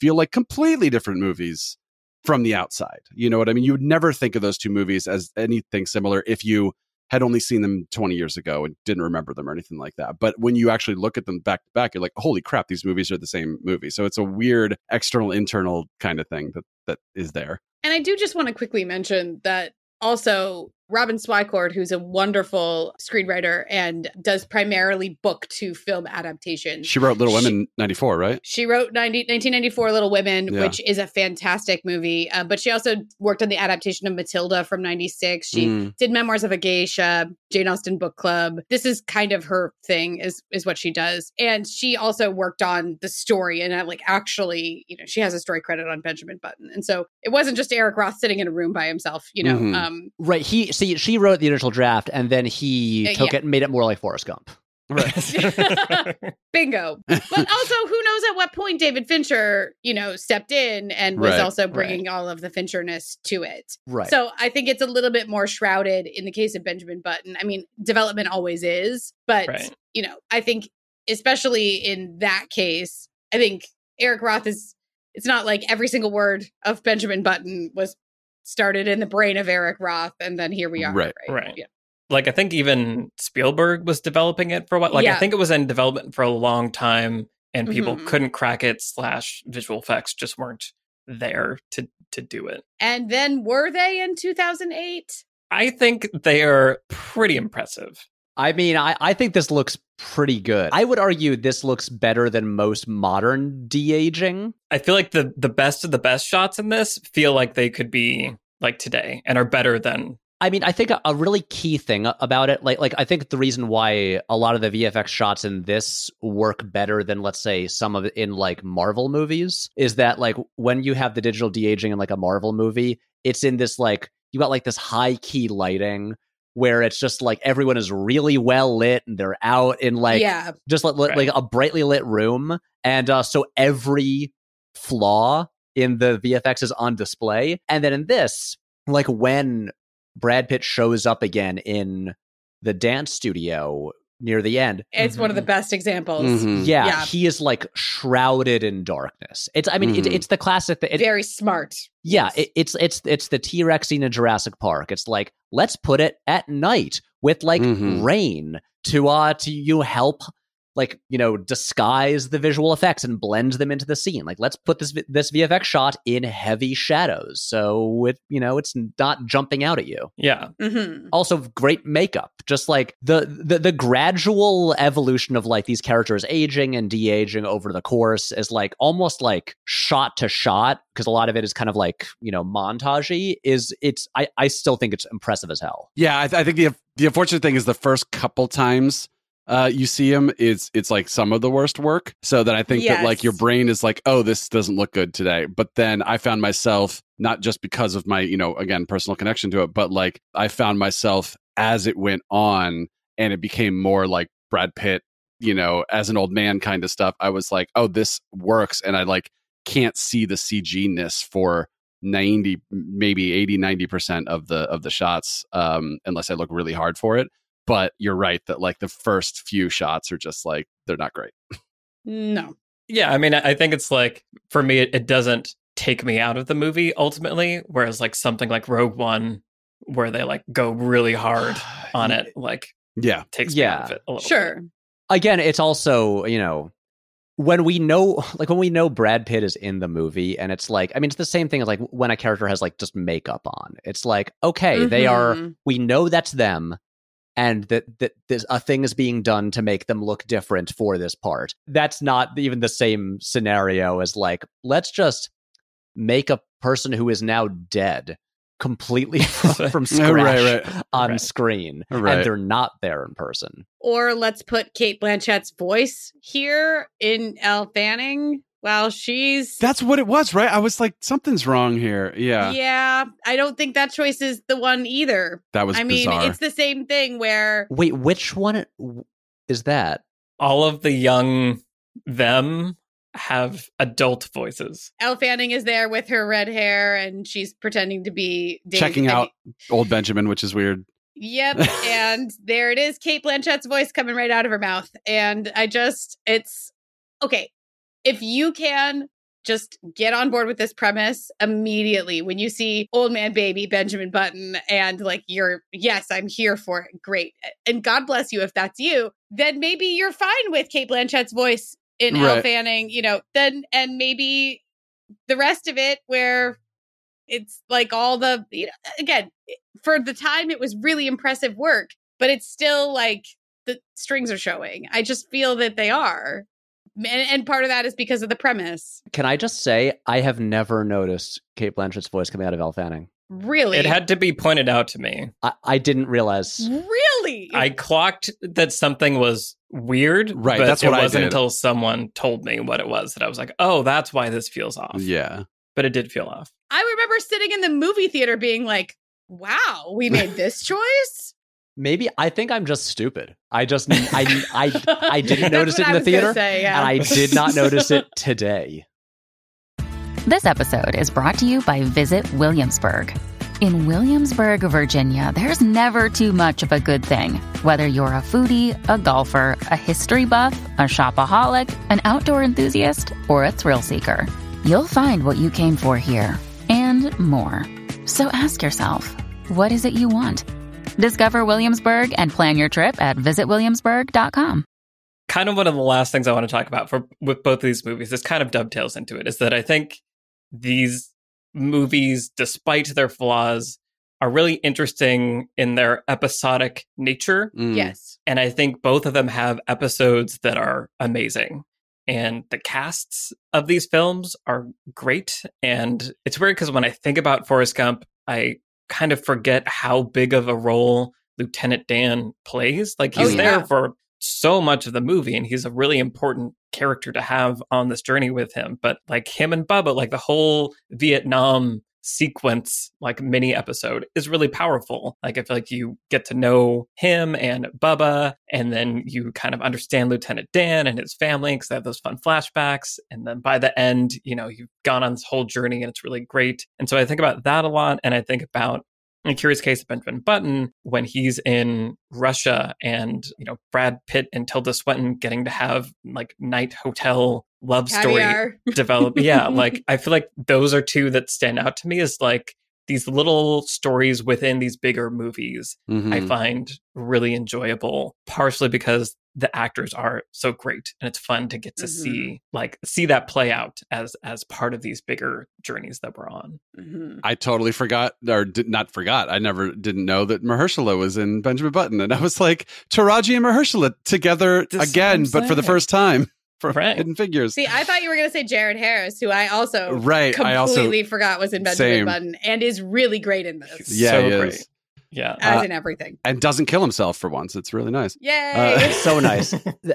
feel like completely different movies from the outside. You know what i mean? You would never think of those two movies as anything similar if you had only seen them 20 years ago and didn't remember them or anything like that. But when you actually look at them back to back, you're like, holy crap, these movies are the same movie. So it's a weird external internal kind of thing that that is there. And I do just want to quickly mention that also Robin Swicord, who's a wonderful screenwriter and does primarily book to film adaptations. She wrote Little Women 94, right? She wrote 90, 1994 Little Women, Yeah. which is a fantastic movie. Uh, but she also worked on the adaptation of Matilda from 96. She Mm. did Memoirs of a Geisha, Jane Austen Book Club. This is kind of her thing, is is what she does. And she also worked on the story and uh, like actually, you know, she has a story credit on Benjamin Button. And so it wasn't just Eric Roth sitting in a room by himself, you know. Mhm. Um, Right. He see she wrote the initial draft and then he Uh, took yeah. it and made it more like Forrest Gump. bingo. But also, who knows at what point David Fincher, you know, stepped in and was Right, also bringing all of the Fincherness to it. Right. So I think it's a little bit more shrouded in the case of Benjamin Button. I mean, development always is, but Right. you know, I think especially in that case, I think Eric Roth is it's not like every single word of Benjamin Button was started in the brain of Eric Roth and then here we are. Right, right. Yeah. like I think even Spielberg was developing it for a while. Like I think it was in development for a long time, and people Mhm. couldn't crack it. Slash visual effects just weren't there to to do it. And then were they in 2008? I think they are pretty impressive. I mean, I, I think this looks pretty good. I would argue this looks better than most modern de aging. I feel like the the best of the best shots in this feel like they could be like today and are better than I mean, I think a, a really key thing about it, like like I think the reason why a lot of the VFX shots in this work better than let's say some of it in like Marvel movies is that like when you have the digital de aging in like a Marvel movie, it's in this like you got like this high key lighting where it's just like everyone is really well lit and they're out in like yeah. just like, like a brightly lit room. And uh, so every flaw in the vfx is on display. And then in this like when brad pitt shows up again in the dance studio near the end It's one of the best examples. Mhm. yeah, Yeah. he is like shrouded in darkness it's i mean it, Mhm. it's the classic it, Very smart. yeah, Yes. it, it's it's it's the T Rex scene in Jurassic Park. It's like let's put it at night with like Mhm. rain to uh to you help like you know disguise the visual effects and blend them into the scene. Like let's put this this VFX shot in heavy shadows so it you know it's not jumping out at you. yeah. hmm Also great makeup, just like the the the gradual evolution of like these characters aging and de-aging over the course is like almost like shot to shot because a lot of it is kind of like you know montagey. Is it's I I still think it's impressive as hell. Yeah, I, th- I think the the unfortunate thing is the first couple times uh, you see him, it's it's like some of the worst work. So that I think that like your brain is like, oh, this doesn't look good today. But then I found myself not just because of my you know again personal connection to it, but like I found myself as it went on, and it became more like Brad Pitt, you know, as an old man kind of stuff. I was like, oh, this works, and I like can't see the CG ness for 90 maybe 80 90% of the of the shots um unless i look really hard for it but you're right that like the first few shots are just like they're not great No. Yeah, I mean, I I think it's like for me, it, it doesn't take me out of the movie ultimately. Whereas like something like Rogue One, where they like go really hard on it, like yeah takes me out Yeah. of it a little. Sure. Again, it's also you know when we know like when we know Brad Pitt is in the movie and it's like I mean it's the same thing as like when a character has like just makeup on. It's like okay, they are Mhm. we know that's them and that that this, a thing is being done to make them look different for this part that's not even the same scenario as like let's just make a person who is now dead completely from, from scratch right right on Right. screen Right. and they're not there in person Or let's put Cate Blanchett's voice here in Elle Fanning Well, she's That's what it was, right? I was like, something's wrong here. Yeah, yeah. I don't think that choice is the one either. that was I mean, it's the same thing where Wait, which one is that? All of the young them have adult voices. Elle Fanning is there with her red hair and she's pretending to be Daisy- Checking I out old Benjamin, which is weird. Yep, and there it is, Cate Blanchett's voice coming right out of her mouth, and I just, it's okay. If you can just get on board with this premise immediately when you see old man baby Benjamin Button and like you're yes I'm here for it. Great. And God bless you if that's you then maybe you're fine with Cate Blanchett's voice in Elle Right. Fanning you know then and maybe the rest of it where it's like all the you know again for the time it was really impressive work but it's still like the strings are showing. I just feel that they are and, and part of that is because of the premise Can I just say I have never noticed Cate Blanchett's voice coming out of Elle Fanning. really It had to be pointed out to me. I, I didn't realize. really I clocked that something was weird. Right, but that's it what I wasn't did. until someone told me what it was that I was like, oh, that's why this feels off. Yeah, But it did feel off. i remember sitting in the movie theater being like wow we made this choice Maybe I think I'm just stupid. I just I I I didn't notice it in the theater, say, yeah. and I did not notice it today. This episode is brought to you by Visit Williamsburg. In Williamsburg, Virginia, there's never too much of a good thing. Whether you're a foodie, a golfer, a history buff, a shopaholic, an outdoor enthusiast, or a thrill seeker, you'll find what you came for here and more. So ask yourself, what is it you want? Discover Williamsburg and plan your trip at visitwilliamsburg.com. kind of one of the last things I want to talk about for with both of these movies. This kind of dovetails into it. Is that I think these movies, despite their flaws, are really interesting in their episodic nature, Mm. yes and I think both of them have episodes that are amazing. And the casts of these films are great. And it's weird because when I think about Forrest Gump, I kind of forget how big of a role Lieutenant Dan plays. Like Oh, he's there for so much of the movie and he's a really important character to have on this journey with him. But like him and Bubba, like the whole Vietnam sequence, like mini episode is really powerful. Like I feel like you get to know him and Bubba, and then you kind of understand Lieutenant Dan and his family because they have those fun flashbacks. And then by the end, you know, you've gone on this whole journey and it's really great. And so I think about that a lot. And I think about in Curious Case of Benjamin Button when he's in Russia and, you know, Brad Pitt and Tilda Swinton getting to have like night hotel love story caviar develop. Yeah, like I feel like those are two that stand out to me as like these little stories within these bigger movies Mhm. I find really enjoyable, partially because the actors are so great and it's fun to get to Mhm. see like see that play out as as part of these bigger journeys that we're on. Mhm. I totally forgot, or did not forgot. I never didn't know that Mahershala was in Benjamin Button, and I was like, Taraji and Mahershala together That's what again, but for the first time for Right. Hidden Figures. see i thought you were going to say jared harris who i also right, I also completely forgot was in benjamin Same. button and is really great in this yeah, so he great. Is. Yeah. as Uh, in everything and doesn't kill himself for once. It's really nice. yay Uh, so nice.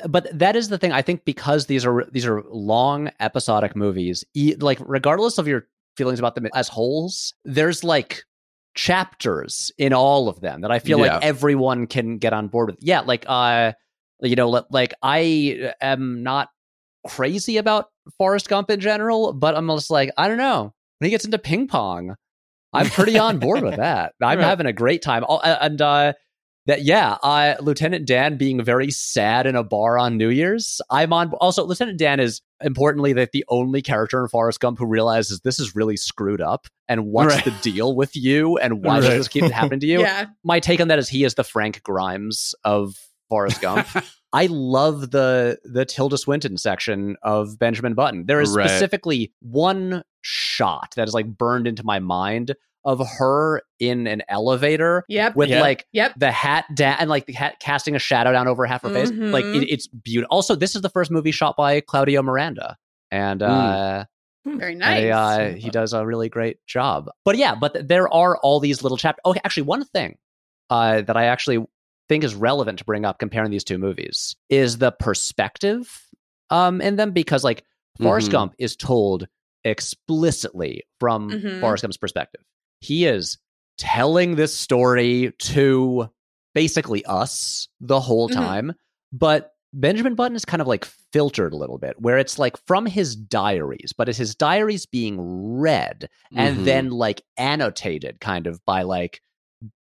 But that is the thing. I think because these are these are long episodic movies, e- like regardless of your feelings about them as wholes, there's like chapters in all of them that I feel Yeah. like everyone can get on board with. Yeah, like uh, you know, li- like I am not crazy about Forrest Gump in general, but I'm just like I don't know when he gets into ping pong. I'm pretty on board with that. I'm Right. having a great time. Oh, and uh, that yeah, uh, Lieutenant Dan being very sad in a bar on New Year's. I'm on. Also, Lieutenant Dan is importantly that the only character in Forrest Gump who realizes this is really screwed up and what's Right. the deal with you and why does this keep happening to you. yeah My take on that is he is the Frank Grimes of Forrest Gump. I love the the Tilda Swinton section of Benjamin Button. There is Right. specifically one shot that is like burned into my mind of her in an elevator yep with Yeah. like yep the hat down and like the hat casting a shadow down over half her face. Like it, it's beautiful. Also, this is the first movie shot by Claudio Miranda, and Mm. uh, very and, nice uh, he does a really great job. But yeah, but th- there are all these little chapters. Okay, actually, one thing uh, that I actually think is relevant to bring up comparing these two movies is the perspective um, in them because like Forrest Mhm. Gump is told explicitly from Mhm. Forrest Gump's perspective. He is telling this story to basically us the whole Mhm. time, but Benjamin Button is kind of like filtered a little bit, where it's like from his diaries, but it's his diaries being read and Mhm. then like annotated kind of by like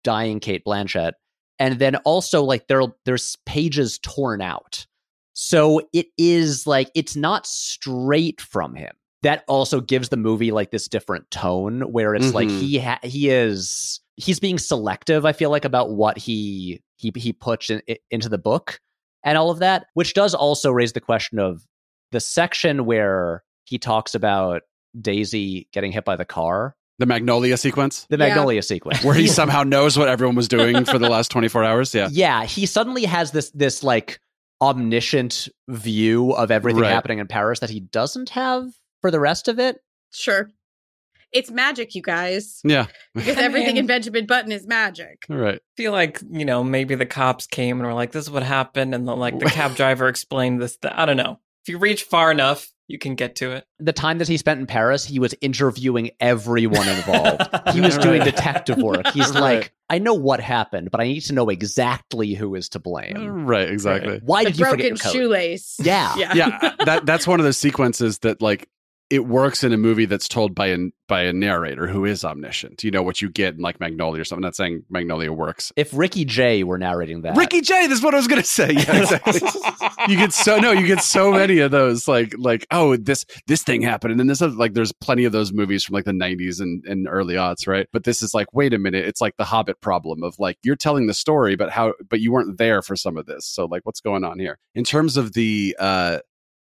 dying Cate Blanchett. And then also like there there's pages torn out. So it is like it's not straight from him. That also gives the movie like this different tone where it's like Mhm. he ha- he is he's being selective I feel like about what he he he puts in, into the book and all of that, which does also raise the question of the section where he talks about Daisy getting hit by the car, The Magnolia sequence, the Yeah. Magnolia sequence, where he somehow knows what everyone was doing for the last 24 hours. Yeah. yeah, he suddenly has this this like omniscient view of everything Right. happening in Paris that he doesn't have for the rest of it. Sure. It's magic, you guys. Yeah. Because I everything mean- in Benjamin Button is magic. All right. feel like you know maybe the cops came and were like this is what happened and the, like the cab driver explained this th- i don't know if you reach far enough you can get to it The time that he spent in Paris, he was interviewing everyone involved. he was doing detective work. He's Right. like, I know what happened, but I need to know exactly who is to blame. Uh, right. Exactly. Why The did you forget broken your coat? shoelace. Yeah. Yeah. yeah that that's one of those sequences that like it works in a movie that's told by a by a narrator who is omniscient you know what you get in like magnolia or something. I'm not saying magnolia works. If Ricky Jay were narrating that, ricky jay that's what i was gonna say. Yeah exactly. You get so no you get so many of those like like oh this this thing happened. And then this other, like there's plenty of those movies from like the 90s and, and early aughts right? But this is like wait a minute it's like the hobbit problem of like you're telling the story but how but you weren't there for some of this. So like what's going on here? In terms of the uh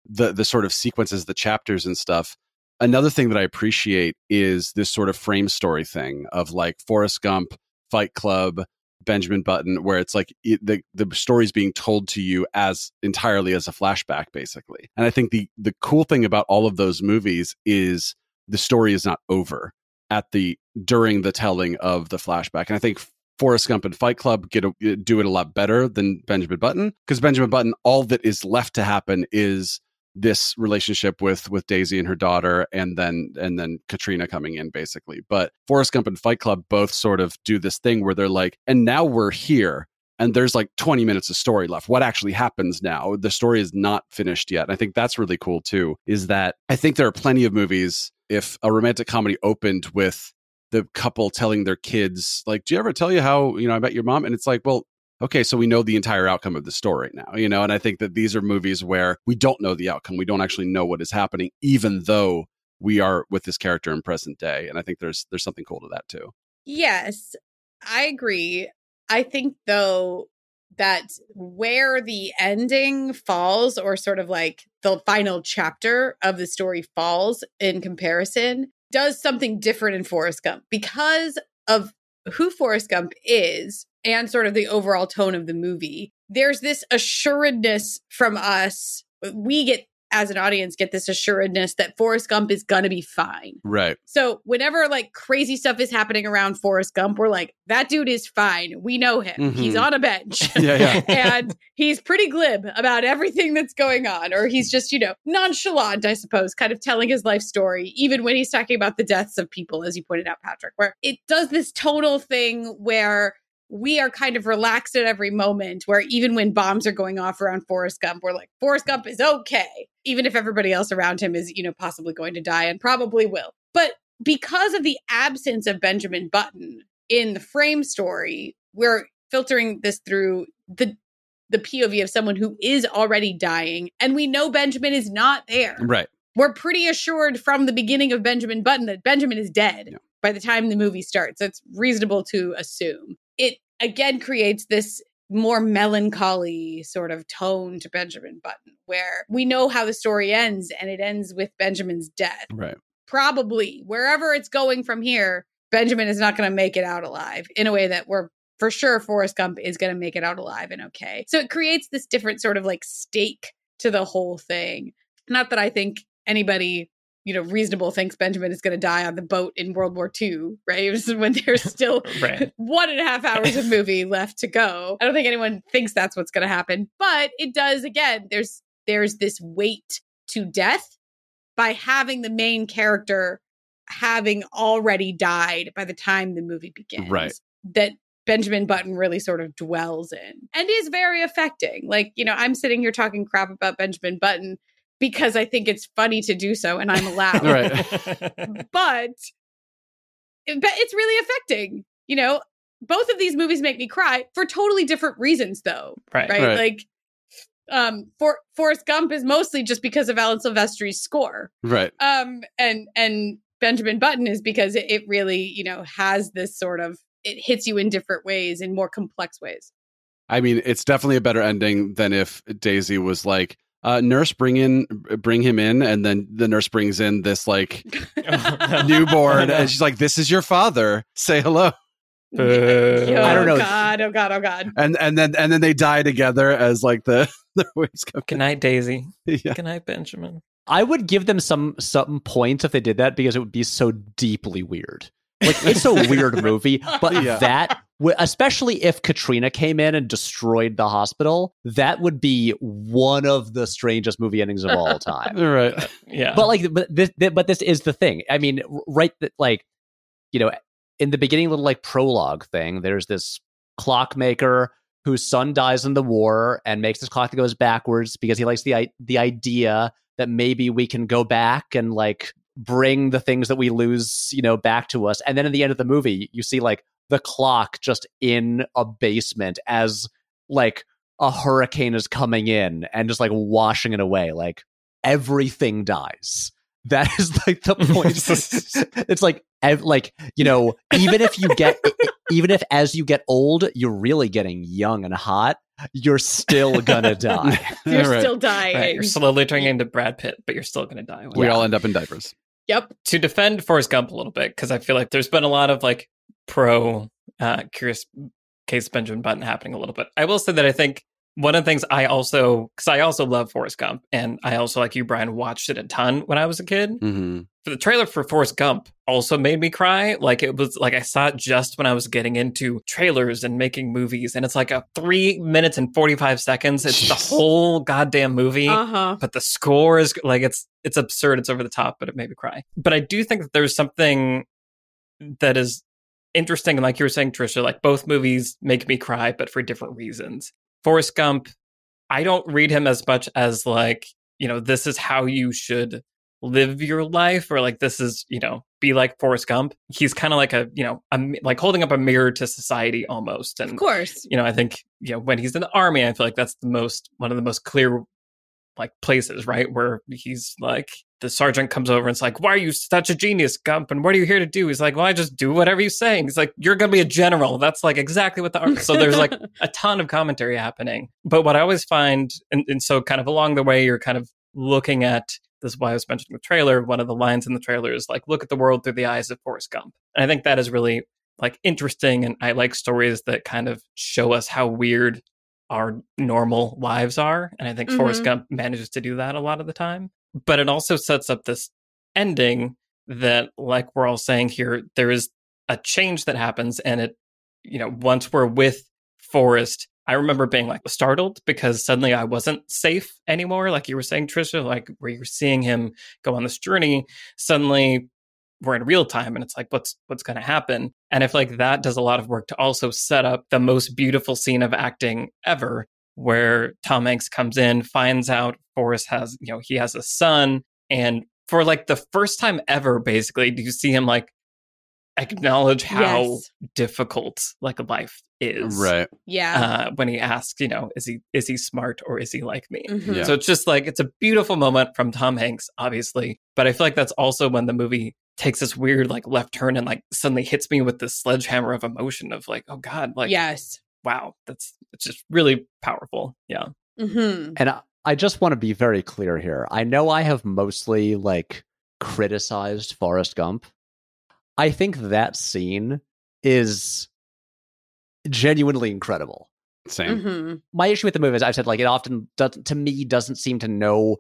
the the sort of sequences the chapters and stuff. Another thing that i appreciate is this sort of frame story thing of like forrest gump fight club benjamin button where it's like it, the the story's being told to you as entirely as a flashback basically. And i think the the cool thing about all of those movies is the story is not over at the during the telling of the flashback. And i think Forrest Gump and Fight Club get a, do it a lot better than Benjamin Button because Benjamin Button, all that is left to happen is this relationship with with Daisy and her daughter, and then and then Katrina coming in basically. But Forrest Gump and Fight Club both sort of do this thing where they're like, and now we're here. And there's like 20 minutes of story left. What actually happens now? The story is not finished yet. And I think that's really cool too. Is that I think there are plenty of movies. If a romantic comedy opened with the couple telling their kids, like, "Do you ever tell you how you know I met your mom?" And it's like, well, okay, so we know the entire outcome of the story now, you know. And I think that these are movies where we don't know the outcome, we don't actually know what is happening, even though we are with this character in present day. And I think there's there's something cool to that too. Yes, I agree. I think though that where the ending falls or sort of like the final chapter of the story falls in comparison does something different in Forrest Gump because of who Forrest Gump is and sort of the overall tone of the movie. There's this assuredness from us. We get as an audience get this assuredness that Forrest Gump is going to be fine. Right. So whenever like crazy stuff is happening around Forrest Gump, we're like, that dude is fine. We know him. He's Mhm. on a bench. Yeah, yeah. and he's pretty glib about everything that's going on. Or he's just, you know, nonchalant, I suppose, kind of telling his life story, even when he's talking about the deaths of people, as you pointed out, Patrick, where it does this tonal thing where we are kind of relaxed at every moment where even when bombs are going off around Forrest Gump, we're like, Forrest Gump is okay, even if everybody else around him is, you know, possibly going to die and probably will. But because of the absence of Benjamin Button in the frame story, we're filtering this through the the POV of someone who is already dying, and we know Benjamin is not there. Right. We're pretty assured from the beginning of Benjamin Button that Benjamin is dead Yeah. by the time the movie starts. It's reasonable to assume. It again creates this more melancholy sort of tone to Benjamin Button, where we know how the story ends, and it ends with Benjamin's death. Right. Probably wherever it's going from here, Benjamin is not going to make it out alive in a way that we're for sure Forrest Gump is going to make it out alive and okay. So it creates this different sort of like stake to the whole thing. Not that I think anybody, you know, reasonable thinks Benjamin is going to die on the boat in World War II, right? When there's still Right. one and a half hours of movie left to go. I don't think anyone thinks that's what's going to happen, but it does. Again, there's there's this weight to death by having the main character having already died by the time the movie begins. Right. That Benjamin Button really sort of dwells in and is very affecting. Like, you know, I'm sitting here talking crap about Benjamin Button because I think it's funny to do so and I'm allowed. Right. But but it's really affecting. You know, both of these movies make me cry for totally different reasons though right. right? Right. Like, um, for Forrest Gump is mostly just because of Alan Silvestri's score, Right. um, and and Benjamin Button is because it, it really, you know, has this sort of it hits you in different ways, in more complex ways. I mean, it's definitely a better ending than if Daisy was like, uh, "Nurse, bring in, bring him in," and then the nurse brings in this like newborn, and she's like, "This is your father. Say hello." Boo. Oh, I don't know. God, oh God, oh God. And and then and then they die together as like the the waves come. Good night, Daisy. Yeah. Good night, Benjamin. I would give them some some points if they did that because it would be so deeply weird. Like it's a weird movie, but Yeah. that especially if Katrina came in and destroyed the hospital, that would be one of the strangest movie endings of all time. All right. Yeah. but like but this but this is the thing i mean right like you know in the beginning little like prologue thing there's this clockmaker whose son dies in the war and makes this clock that goes backwards because he likes the the idea that maybe we can go back and like bring the things that we lose you know back to us and then at the end of the movie you see like the clock just in a basement as like a hurricane is coming in and just like washing it away like everything dies. That is like the point. it's like ev- like you know, even if you get even if as you get old, you're really getting young and hot, you're still gonna die. You're All right. still dying. right. You're slowly turning into Brad Pitt, but you're still going to die. We Yeah. all end up in diapers. Yep. to defend Forrest Gump a little bit because I feel like there's been a lot of like pro uh, Curious Case Benjamin Button happening a little bit. I will say that I think one of the things I also because I also love Forrest Gump and I also like you Brian watched it a ton when I was a kid. hmm The trailer for Forrest Gump also made me cry. Like it was like I saw it just when I was getting into trailers and making movies, and it's like a three minutes and forty five seconds. It's the whole goddamn movie Uh huh. but the score is like it's it's absurd it's over the top but it made me cry but i do think that there's something that is interesting and like you were saying trisha like both movies make me cry but for different reasons forrest gump i don't read him as much as like you know this is how you should live your life or like this is you know be like forrest gump he's kind of like a you know a, like holding up a mirror to society almost and Of course. you know, I think, you know, when he's in the army, I feel like that's the most, one of the most clear, like, places, right? Where he's like, the sergeant comes over and it's like, why are you such a genius, Gump? And what are you here to do? He's like, well, I just do whatever you say. And he's like, you're going to be a general. That's like exactly what the army. So there's like a ton of commentary happening. But what I always find, and, and so kind of along the way, you're kind of looking at this is why I was mentioning the trailer. One of the lines in the trailer is like, look at the world through the eyes of Forrest Gump. And I think that is really like interesting. And I like stories that kind of show us how weird our normal lives are. And I think Forrest Mhm. Gump manages to do that a lot of the time. But it also sets up this ending that, like we're all saying here, there is a change that happens. And it, you know, once we're with Forrest, I remember being like startled because suddenly I wasn't safe anymore. Like you were saying, Trisha, like where you're seeing him go on this journey, suddenly we're in real time and it's like what's what's going to happen and if like that does a lot of work to also set up the most beautiful scene of acting ever where tom hanks comes in finds out forrest has you know he has a son and for like the first time ever basically do you see him like acknowledge how Yes. difficult like life is Right. Yeah. uh, when he asks you know is he is he smart or is he like me Mhm. Yeah. so it's just like it's a beautiful moment from Tom Hanks, obviously. But I feel like that's also when the movie takes this weird like left turn and like suddenly hits me with this sledgehammer of emotion of like, oh God, like yes. wow, that's it's just really powerful. Yeah. hmm And I, I just want to be very clear here. I know I have mostly like criticized Forrest Gump. I think that scene is genuinely incredible. Same. hmm My issue with the movie is I've said like it often doesn't to me doesn't seem to know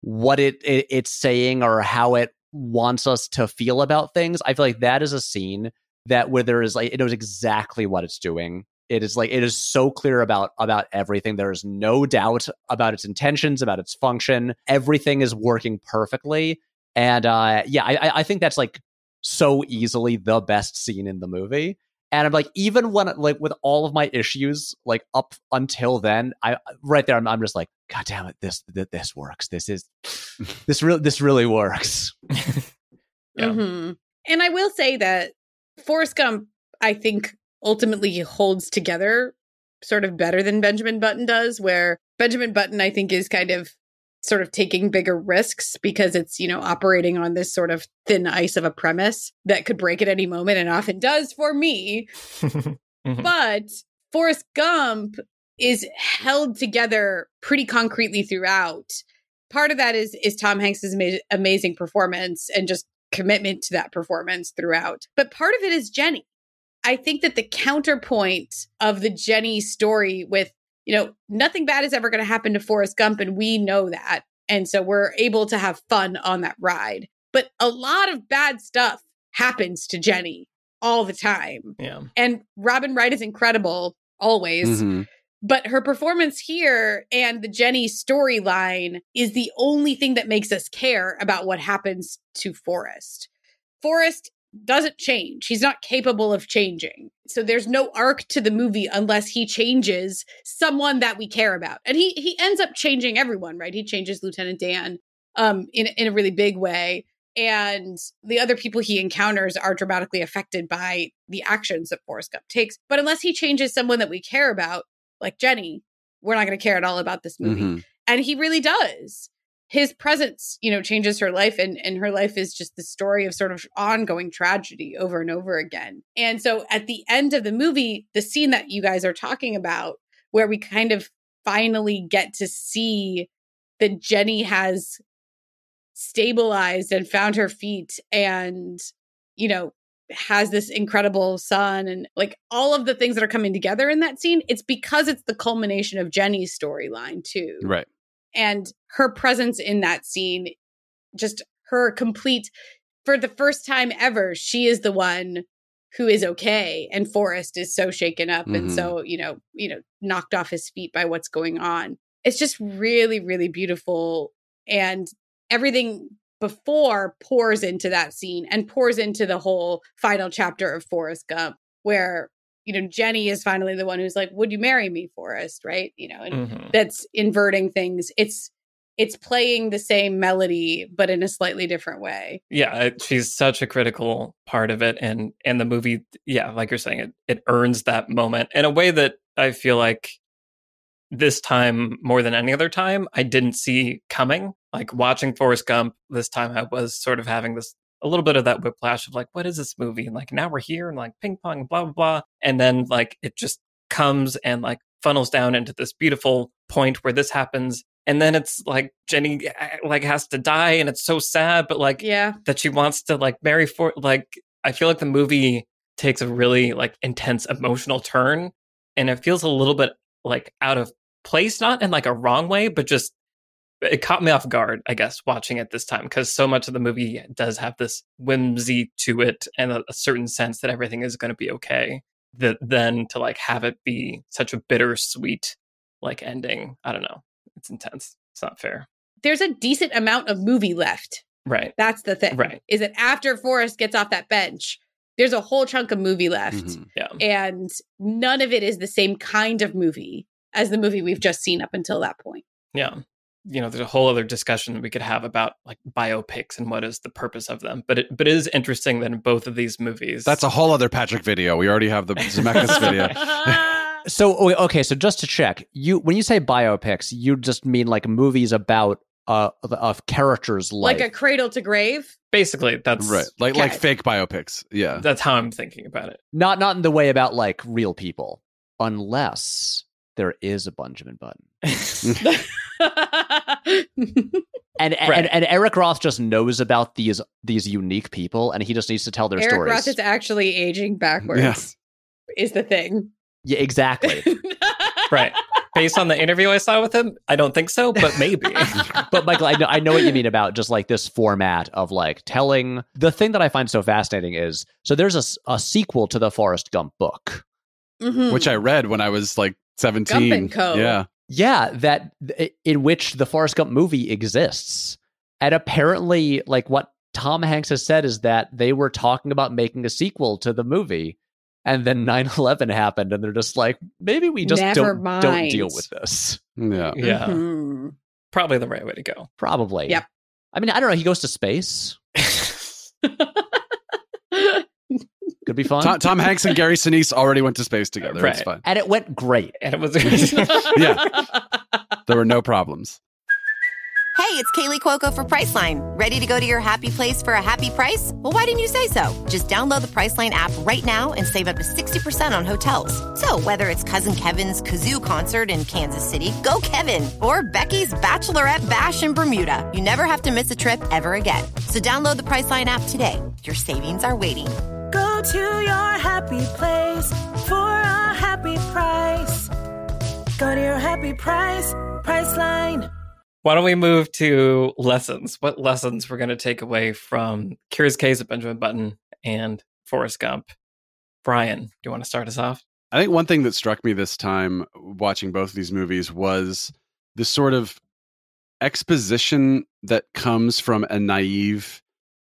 what it, it it's saying or how it wants us to feel about things. I feel like that is a scene that where there is like it knows exactly what it's doing It is like it is so clear about about everything. There is no doubt about its intentions, about its function. Everything is working perfectly. And uh, yeah, I, I think that's like so easily the best scene in the movie. And I'm like, even when like with all of my issues, like up until then, I right there, I'm, I'm just like, God damn it, this this works. This is this really this really works. Yeah. Mhm. And I will say that Forrest Gump, I think, ultimately holds together sort of better than Benjamin Button does, where Benjamin Button, I think, is kind of sort of taking bigger risks because it's, you know, operating on this sort of thin ice of a premise that could break at any moment and often does for me. Mhm. But Forrest Gump is held together pretty concretely throughout. Part of that is is Tom Hanks's ama- amazing performance and just commitment to that performance throughout. But part of it is Jenny. I think that the counterpoint of the Jenny story with, you know, nothing bad is ever going to happen to Forrest Gump and we know that. And so we're able to have fun on that ride. But a lot of bad stuff happens to Jenny all the time. yeah. And Robin Wright is incredible always. Mhm. But her performance here and the Jenny storyline is the only thing that makes us care about what happens to Forrest. Forrest doesn't change. He's not capable of changing. So there's no arc to the movie unless he changes someone that we care about. And he he ends up changing everyone, right? He changes Lieutenant Dan um in in a really big way and the other people he encounters are dramatically affected by the actions that Forrest Gump takes. But unless he changes someone that we care about, like Jenny, we're not going to care at all about this movie. Mhm. And he really does. His presence, you know, changes her life, and and her life is just the story of sort of ongoing tragedy over and over again. And so, at the end of the movie, the scene that you guys are talking about, where we kind of finally get to see that Jenny has stabilized and found her feet and you know has this incredible son and like all of the things that are coming together in that scene it's because it's the culmination of Jenny's storyline too Right. And her presence in that scene just her complete for the first time ever she is the one who is okay and Forrest is so shaken up and Mhm. so you know you know knocked off his feet by what's going on it's just really really beautiful and everything before pours into that scene and pours into the whole final chapter of Forrest Gump where you know Jenny is finally the one who's like would you marry me Forrest? Right? You know and Mhm. that's inverting things. It's it's playing the same melody but in a slightly different way. Yeah it, she's such a critical part of it and and the movie yeah like you're saying it it earns that moment in a way that i feel like this time more than any other time i didn't see coming. Like watching forrest gump this time i was sort of having this a little bit of that whiplash of like what is this movie? And like now we're here and like ping pong blah blah blah. And then like it just comes and like funnels down into this beautiful point where this happens. And then it's like jenny eh, like has to die and it's so sad but like yeah. that she wants to like marry for like I feel like the movie takes a really like intense emotional turn and it feels a little bit like out of place not in like a wrong way but just it caught me off guard I guess watching it this time because so much of the movie does have this whimsy to it and a, a certain sense that everything is going to be okay that then to like have it be such a bittersweet like ending I don't know. It's intense. It's not fair. There's a decent amount of movie left. Right. That's the thing. Right. is that after Forrest gets off that bench there's a whole chunk of movie left Mhm. yeah. and none of it is the same kind of movie as the movie we've just seen up until that point. Yeah. You know, there's a whole other discussion we could have about like biopics and what is the purpose of them. But it but it is interesting that in both of these movies That's a whole other Patrick video. We already have the Zemeckis video. So okay, so just to check, you when you say biopics, you just mean like movies about uh of characters' life. like a cradle to grave basically that's Right. Like like fake biopics. Yeah. that's how I'm thinking about it. not not in the way about like real people, unless there is a Benjamin Button. And, Right. and and Eric Roth just knows about these these unique people, and he just needs to tell their Eric stories. Roth is actually aging backwards. Yeah. Is the thing. yeah, exactly. right. Based on the interview I saw with him, I don't think so, but maybe. but Michael, I know, I know what you mean about just like this format of like telling. The thing that I find so fascinating is so there's a, a sequel to the Forrest Gump book, Mhm. which I read when I was like 17. Gump and Co. Yeah. Yeah, that in which the Forrest Gump movie exists. And apparently, like what Tom Hanks has said is that they were talking about making a sequel to the movie. And then 9 11 happened, and they're just like, maybe we just Never don't, don't deal with this. Yeah. Yeah, Mhm. probably the right way to go. Probably. Yep. I mean, I don't know. He goes to space. Could be fun. Tom, Tom Hanks and Gary Sinise already went to space together. It's Right. fine. and it went great. and it was Yeah. There were no problems. Hey, it's Kaley Cuoco for Priceline. Ready to go to your happy place for a happy price? Well, why didn't you say so? Just download the Priceline app right now and save up to 60% on hotels. So, whether it's Cousin Kevin's Kazoo concert in Kansas City, go Kevin, or Becky's Bachelorette Bash in Bermuda, you never have to miss a trip ever again. So, download the Priceline app today. Your savings are waiting. Go to your happy place for a happy price. Go to your happy price, Priceline. Why don't we move to lessons? What lessons we're going to take away from Curious Case of Benjamin Button and Forrest Gump? Brian, do you want to start us off? I think one thing that struck me this time watching both of these movies was the sort of exposition that comes from a naive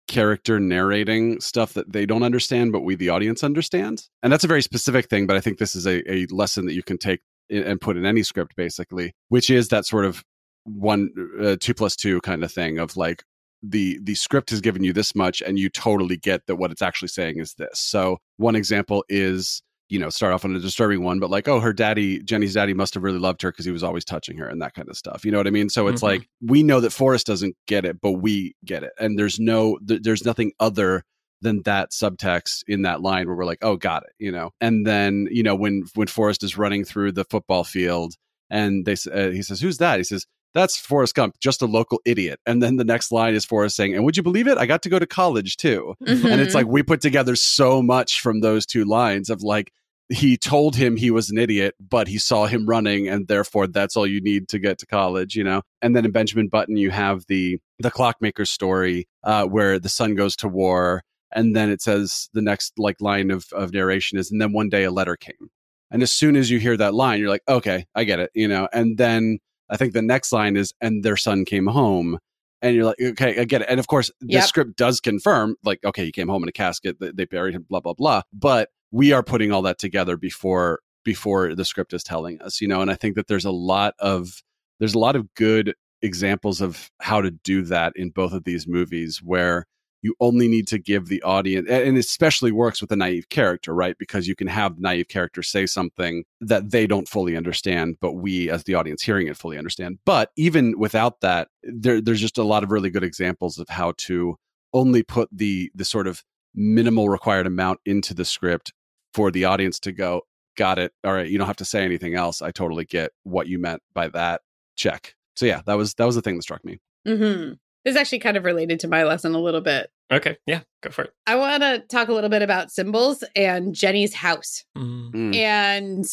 character narrating stuff that they don't understand, but we, the audience, understand. And that's a very specific thing, but I think this is a, a lesson that you can take and put in any script, basically, which is that sort of one, uh, two plus two kind of thing of like, the the script has given you this much and you totally get that what it's actually saying is this so one example is you know, start off on a disturbing one, but like, oh, her daddy, Jenny's daddy must have really loved her because he was always touching her and that kind of stuff. You know what I mean? So it's Mhm. like we know that Forrest doesn't get it, but we get it, and there's no, th- there's nothing other than that subtext in that line where we're like, oh, got it, you know. And then you know when when Forrest is running through the football field and they uh, he says, who's that? He says. That's Forrest Gump, just a local idiot. And then the next line is Forrest saying, And would you believe it? I got to go to college too and Mm-hmm. it's like we put together so much from those two lines of like he told him he was an idiot but he saw him running and therefore that's all you need to get to college you know? And then in benjamin button you have the the clockmaker story uh, where the son goes to war and then it says the next like line of, of narration is and then one day a letter came. And as soon as you hear that line you're like okay i get it you know? And then i think the next line is and their son came home and you're like, okay, I get it. And of course, the Yep. script does confirm, like, okay, he came home in a casket, they, they buried him, blah blah blah. But we are putting all that together before before the script is telling us, you know. And I think that there's a lot of there's a lot of good examples of how to do that in both of these movies, where you only need to give the audience, and especially works with a naive character, right? Because you can have the naive character say something that they don't fully understand, but we, as the audience hearing it, fully understand. But even without that, there, there's just a lot of really good examples of how to only put the the sort of minimal required amount into the script for the audience to go, got it. All right, you don't have to say anything else. I totally get what you meant by that. Check. So yeah, that was that was the thing that struck me. hmm This is actually kind of related to my lesson a little bit. Okay, yeah, go for it. I want to talk a little bit about symbols and Jenny's house. Mm. Mm. And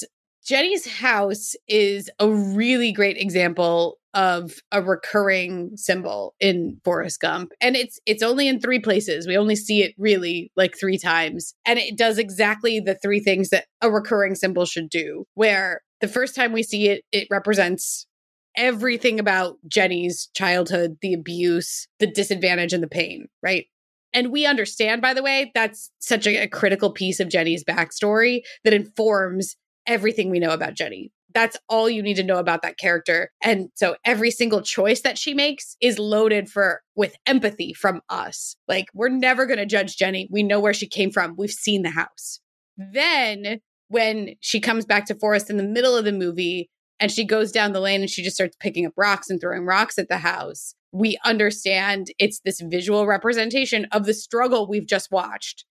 Jenny's house is a really great example of a recurring symbol in Forrest Gump. And it's it's only in three places. We only see it really like 3 times. And it does exactly the three things that a recurring symbol should do. Where the first time we see it it represents everything about Jenny's childhood, the abuse, the disadvantage and the pain, right? And we understand, by the way, that's such a, a critical piece of Jenny's backstory that informs everything we know about Jenny. That's all you need to know about that character. And so every single choice that she makes is loaded for with empathy from us. Like we're never going to judge Jenny. We know where she came from. We've seen the house. Then when she comes back to Forrest in the middle of the movie and she goes down the lane and she just starts picking up rocks and throwing rocks at the house, we understand it's this visual representation of the struggle we've just watched.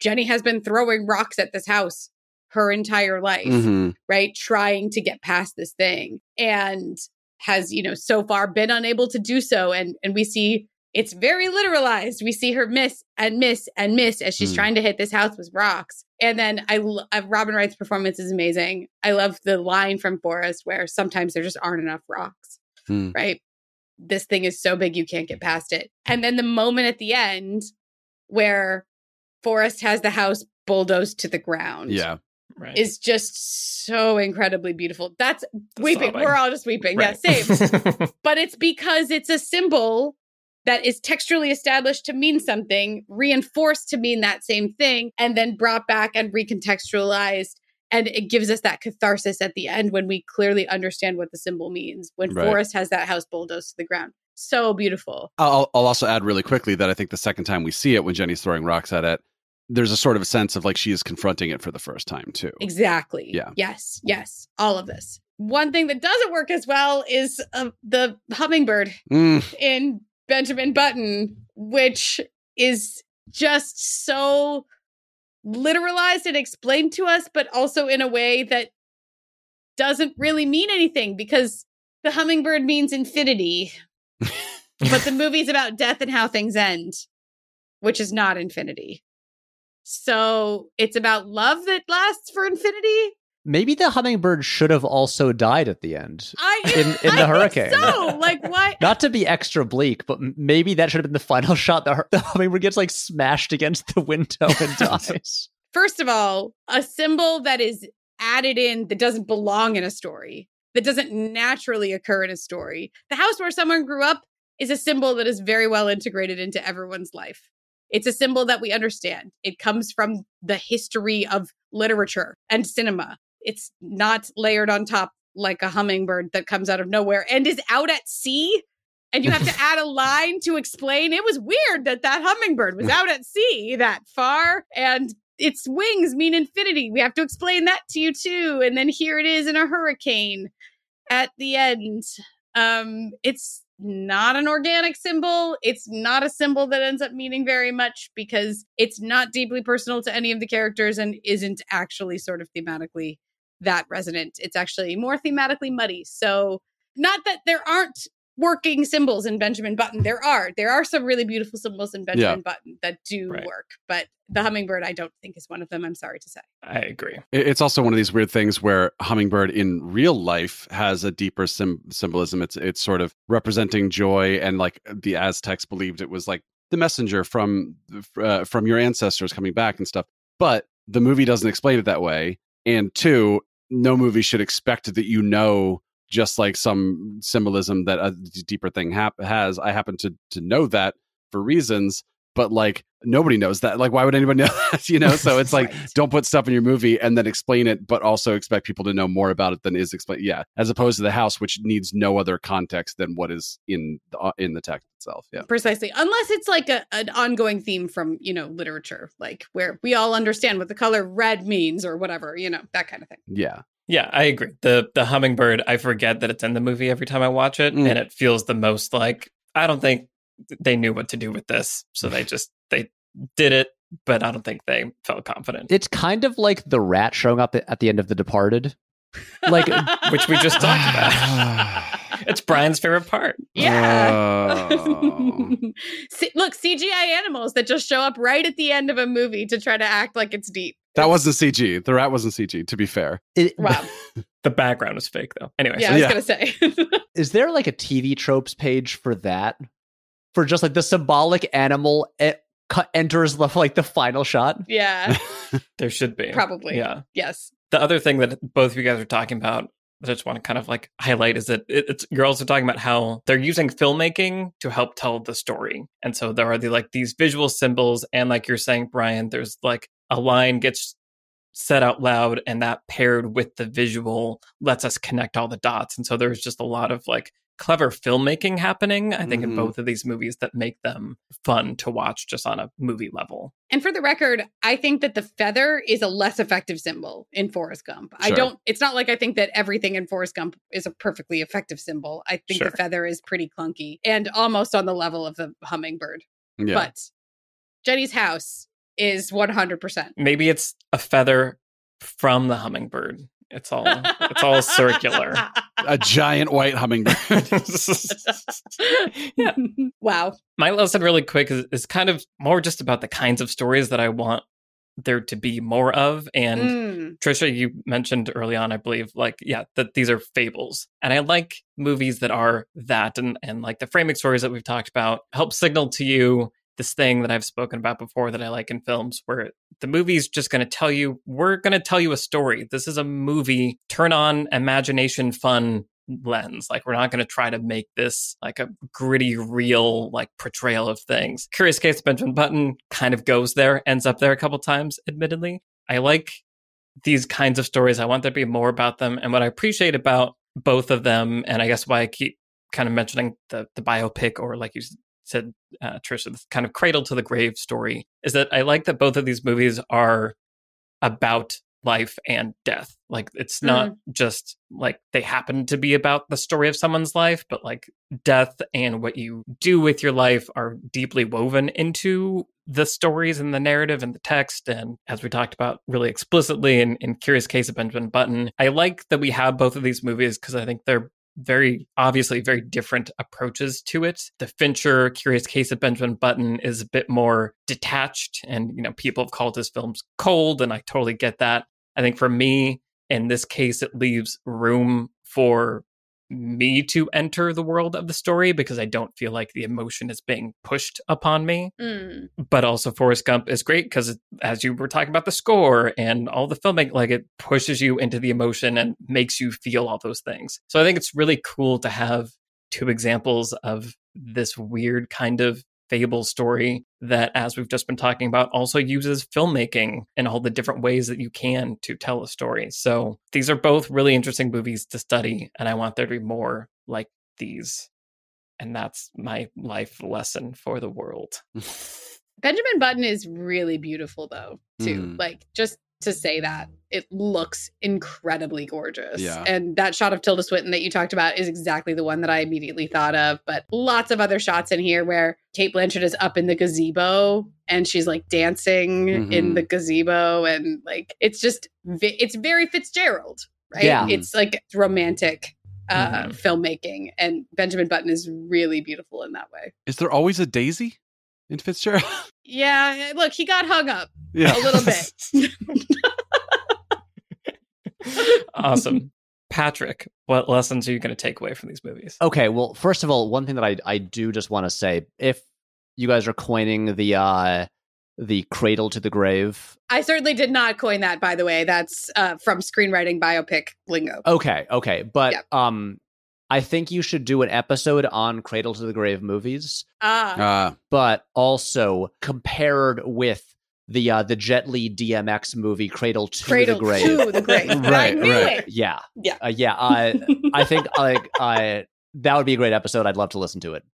Jenny has been throwing rocks at this house her entire life, Mhm. right? Trying to get past this thing and has, you know, so far been unable to do so. And and we see it's very literalized. We see her miss and miss and miss as she's Mm. trying to hit this house with rocks. And then I, lo- Robin Wright's performance is amazing. I love the line from Forrest where sometimes there just aren't enough rocks, Hmm. right? This thing is so big you can't get past it. And then the moment at the end where Forrest has the house bulldozed to the ground. Yeah. Right. is just so incredibly beautiful. That's The weeping. sobbing. We're all just weeping. Right. Yeah, same. but it's because it's a symbol that is textually established to mean something, reinforced to mean that same thing, and then brought back and recontextualized. And it gives us that catharsis at the end when we clearly understand what the symbol means. When Right. Forrest has that house bulldozed to the ground. So beautiful. I'll, I'll also add really quickly that I think the second time we see it, when Jenny's throwing rocks at it, there's a sort of a sense of like she is confronting it for the first time too. Exactly. Yeah. Yes. Yes. All of this. One thing that doesn't work as well is uh, the hummingbird Mm, in Benjamin Button, which is just so literalized and explained to us, but also in a way that doesn't really mean anything because the hummingbird means infinity, but the movie's about death and how things end, which is not infinity. So it's about love that lasts for infinity. Maybe the hummingbird should have also died at the end. I In- in the I think hurricane. So, like, why? Not to be extra bleak, but maybe that should have been the final shot. The, the hummingbird gets like smashed against the window and dies. First of all, a symbol that is added in that doesn't belong in a story, that doesn't naturally occur in a story. The house where someone grew up is a symbol that is very well integrated into everyone's life. It's a symbol that we understand. It comes from the history of literature and cinema. It's not layered on top like a hummingbird that comes out of nowhere and is out at sea. And you have to add a line to explain. It was weird that that hummingbird was out at sea that far and its wings mean infinity. We have to explain that to you too. And then here it is in a hurricane at the end. Um, it's not an organic symbol. It's not a symbol that ends up meaning very much because it's not deeply personal to any of the characters and isn't actually sort of thematically that resonant. It's actually more thematically muddy. So, not that there aren't working symbols in Benjamin Button. There are. There are some really beautiful symbols in Benjamin Button that do Right. work, but the hummingbird I don't think is one of them. I'm sorry to say. I agree. It's also one of these weird things where hummingbird in real life has a deeper sim- symbolism. It's it's sort of representing joy, and like the Aztecs believed it was like the messenger from uh, from your ancestors coming back and stuff. But the movie doesn't explain it that way. And two, no movie should expect that you know just like some symbolism that a deeper thing has. I happen to to know that for reasons, but like nobody knows that. Like, why would anybody know that? You know, so it's like Right. don't put stuff in your movie and then explain it, but also expect people to know more about it than is explained. Yeah, as opposed to the house, which needs no other context than what is in the, uh, in the text itself. Yeah, Precisely. Unless it's like a, an ongoing theme from, you know, literature, like where we all understand what the color red means or whatever, you know, that kind of thing. yeah, Yeah, I agree. The the hummingbird, I forget that it's in the movie every time I watch it, Mm. and it feels the most like I don't think they knew what to do with this, so they just they did it, but I don't think they felt confident. It's kind of like the rat showing up at the end of The Departed. Like, Which we just talked about. It's Brian's favorite part. Yeah. Oh. See- Look, CGI animals that just show up right at the end of a movie to try to act like it's deep. that wasn't CG. The rat wasn't CG. To be fair, it- Wow. The background is fake though. Anyway, Yeah, so I was Yeah. going to say. is there like a TV tropes page for that? For just like the symbolic animal e- cu- enters the like the final shot. yeah, there should be. probably. Yeah. Yes. The other thing that both of you guys are talking about that I just want to kind of like highlight is that it, it's you're also talking about how they're using filmmaking to help tell the story. And so there are the like these visual symbols and like you're saying Brian there's like a line gets said out loud and that paired with the visual lets us connect all the dots. And so there's just a lot of like clever filmmaking happening I think in Mhm. both of these movies that make them fun to watch just on a movie level. And for the record, I think that the feather is a less effective symbol in Forrest Gump. I don't, it's not like I think that everything in Forrest Gump is a perfectly effective symbol. I think Sure. the feather is pretty clunky and almost on the level of the hummingbird. yeah. But Jenny's house is 100%. Maybe it's a feather from the hummingbird. It's all it's all circular. a giant white hummingbird. Yeah. Wow. My lesson, really quick, is, is kind of more just about the kinds of stories that I want there to be more of. And Mm. Trisha, you mentioned early on, I believe, like, yeah, that these are fables. And I like movies that are that and, and like the framing stories that we've talked about help signal to you this thing that I've spoken about before that I like in films where the movie's just going to tell you, we're going to tell you a story. This is a movie, turn on imagination, fun lens. Like, we're not going to try to make this like a gritty, real, like portrayal of things. Curious Case of Benjamin Button kind of goes there, ends up there a couple times, admittedly. I like these kinds of stories. I want there to be more about them. And what I appreciate about both of them, and I guess why I keep kind of mentioning the the biopic or like you said, uh, Trisha, this kind of cradle to the grave story, is that I like that both of these movies are about life and death. Like it's not just like they happen to be about the story of someone's life, but like death and what you do with your life are deeply woven into the stories and the narrative and the text. And as we talked about really explicitly in, in Curious Case of Benjamin Button, I like that we have both of these movies because I think they're very obviously very different approaches to it. The Fincher Curious Case of Benjamin Button is a bit more detached and you know people have called his films cold and I totally get that. I think for me in this case it leaves room for me to enter the world of the story because I don't feel like the emotion is being pushed upon me. Mm. But also, Forrest Gump is great because, as you were talking about the score and all the filming, like it pushes you into the emotion and makes you feel all those things. So I think it's really cool to have two examples of this weird kind of fable story that, as we've just been talking about, also uses filmmaking and all the different ways that you can to tell a story. So these are both really interesting movies to study, and I want there to be more like these. And that's my life lesson for the world. Benjamin Button is really beautiful though, too. Mhm. Like just to say that it looks incredibly gorgeous. Yeah. And that shot of Tilda Swinton that you talked about is exactly the one that I immediately thought of. But lots of other shots in here where Cate Blanchett is up in the gazebo and she's like dancing in Mhm. the gazebo. And like it's just, it's very Fitzgerald, right? Yeah. It's like romantic uh, Mhm. filmmaking. And Benjamin Button is really beautiful in that way. Is there always a Daisy in Fitzgerald? Yeah. Look, he got hung up yeah. a little bit. awesome. Patrick, what lessons are you going to take away from these movies? Okay, well, first of all, one thing that I I do just want to say, if you guys are coining the uh the cradle to the grave, I certainly did not coin that, by the way. That's uh, from screenwriting biopic lingo. okay, okay, but Yep. um, I think you should do an episode on cradle to the grave movies, Ah, Uh, but also compared with the uh the Jet Li DMX movie Cradle to cradle the grave. to the grave. I Right, knew right. it. Yeah, Yeah. uh, yeah. I I think like I that would be a great episode. I'd love to listen to it.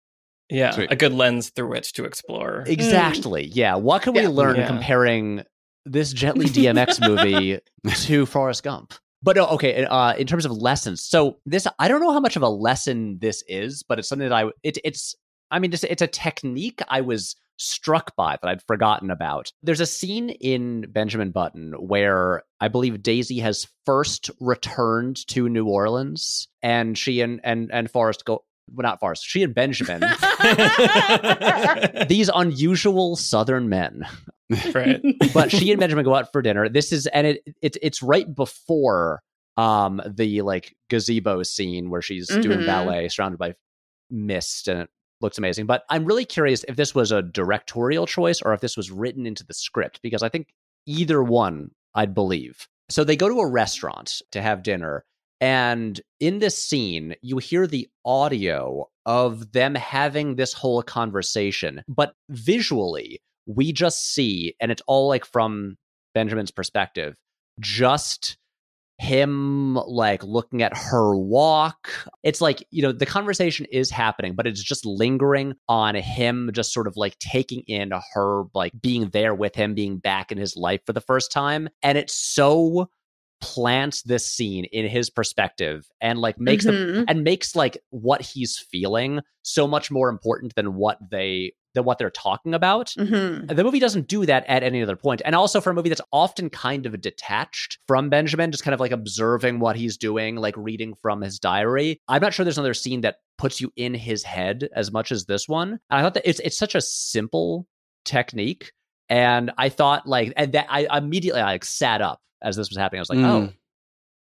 Yeah, Sweet. a good lens through which to explore. Exactly. Yeah. What can we learn Yeah. comparing this Jet Li DMX movie to Forrest Gump? But no, okay. Uh, in terms of lessons, so this I don't know how much of a lesson this is, but it's something that I it, it's I mean it's, it's a technique I was struck by that I'd forgotten about. There's a scene in Benjamin Button where I believe Daisy has first returned to New Orleans, and she and and and Forrest go. Well, not Forrest. She and Benjamin these unusual southern men right. but she and benjamin go out for dinner this is and it, it it's right before um the like gazebo scene where she's doing Mhm. ballet surrounded by mist and it looks amazing but i'm really curious if this was a directorial choice or if this was written into the script because i think either one i'd believe so they go to a restaurant to have dinner and in this scene, you hear the audio of them having this whole conversation, but visually, we just see, and it's all like from Benjamin's perspective, just him like looking at her walk. It's like, you know, the conversation is happening, but it's just lingering on him, just sort of like taking in her, like being there with him, being back in his life for the first time. And it's so plants this scene in his perspective and like makes the Mhm. and makes like what he's feeling so much more important than what they than what they're talking about. Mhm. The movie doesn't do that at any other point. And also for a movie that's often kind of detached from Benjamin, just kind of like observing what he's doing, like reading from his diary. I'm not sure there's another scene that puts you in his head as much as this one. And I thought that it's it's such a simple technique. And I thought like and that I immediately I like sat up as this was happening. I was like, Mm.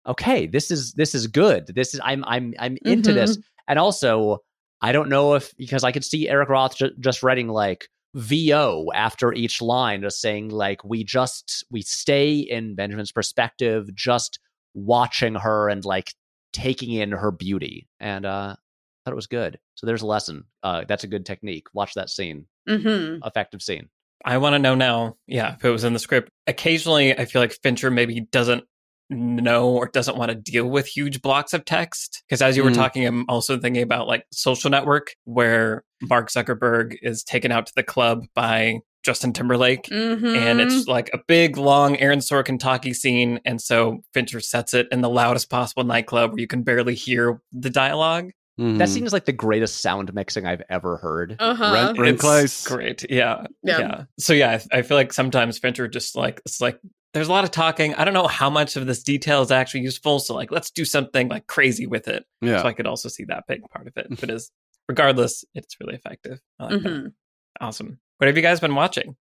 oh, okay, this is this is good. This is I'm I'm I'm into Mhm. this. And also, I don't know if because I could see Eric Roth ju- just writing like VO after each line, just saying like we just we stay in Benjamin's perspective, just watching her and like taking in her beauty. And uh I thought it was good. So there's a lesson. Uh that's a good technique. Watch that scene. Mm-hmm. Effective scene. I want to know now, yeah, if it was in the script. Occasionally, I feel like Fincher maybe doesn't know or doesn't want to deal with huge blocks of text. Because as you were Mhm. talking, I'm also thinking about like Social Network, where Mark Zuckerberg is taken out to the club by Justin Timberlake. Mm-hmm. And it's like a big, long Aaron Sorkin talkie scene. And so Fincher sets it in the loudest possible nightclub where you can barely hear the dialogue. Mhm. That scene is like the greatest sound mixing I've ever heard. uh-huh. Rent- Rent- It's Close. Great. Yeah. Yeah. yeah. So yeah, I, I feel like sometimes Fincher just like it's like there's a lot of talking. I don't know how much of this detail is actually useful. So like let's do something like crazy with it. yeah. So I could also see that big part of it. But is regardless, it's really effective. I like that. Mhm. Awesome. What have you guys been watching?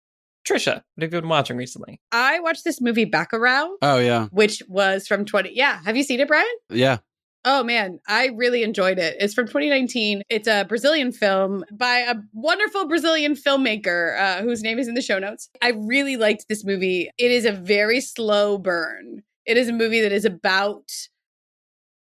Trisha, what have you been watching recently? I watched this movie Back Bacurau, oh yeah, which was from 20. Yeah. Have you seen it, Brian? yeah. Oh man, I really enjoyed it. It's from 2019. It's a Brazilian film by a wonderful Brazilian filmmaker uh, whose name is in the show notes. I really liked this movie. It is a very slow burn. It is a movie that is about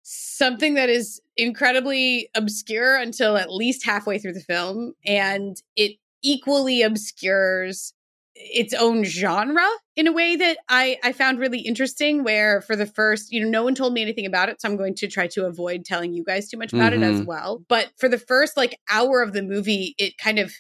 something that is incredibly obscure until at least halfway through the film, and it equally obscures its own genre in a way that I, I found really interesting where for the first you know no one told me anything about it so i'm going to try to avoid telling you guys too much about it as Mhm. well but for the first like hour of the movie it kind of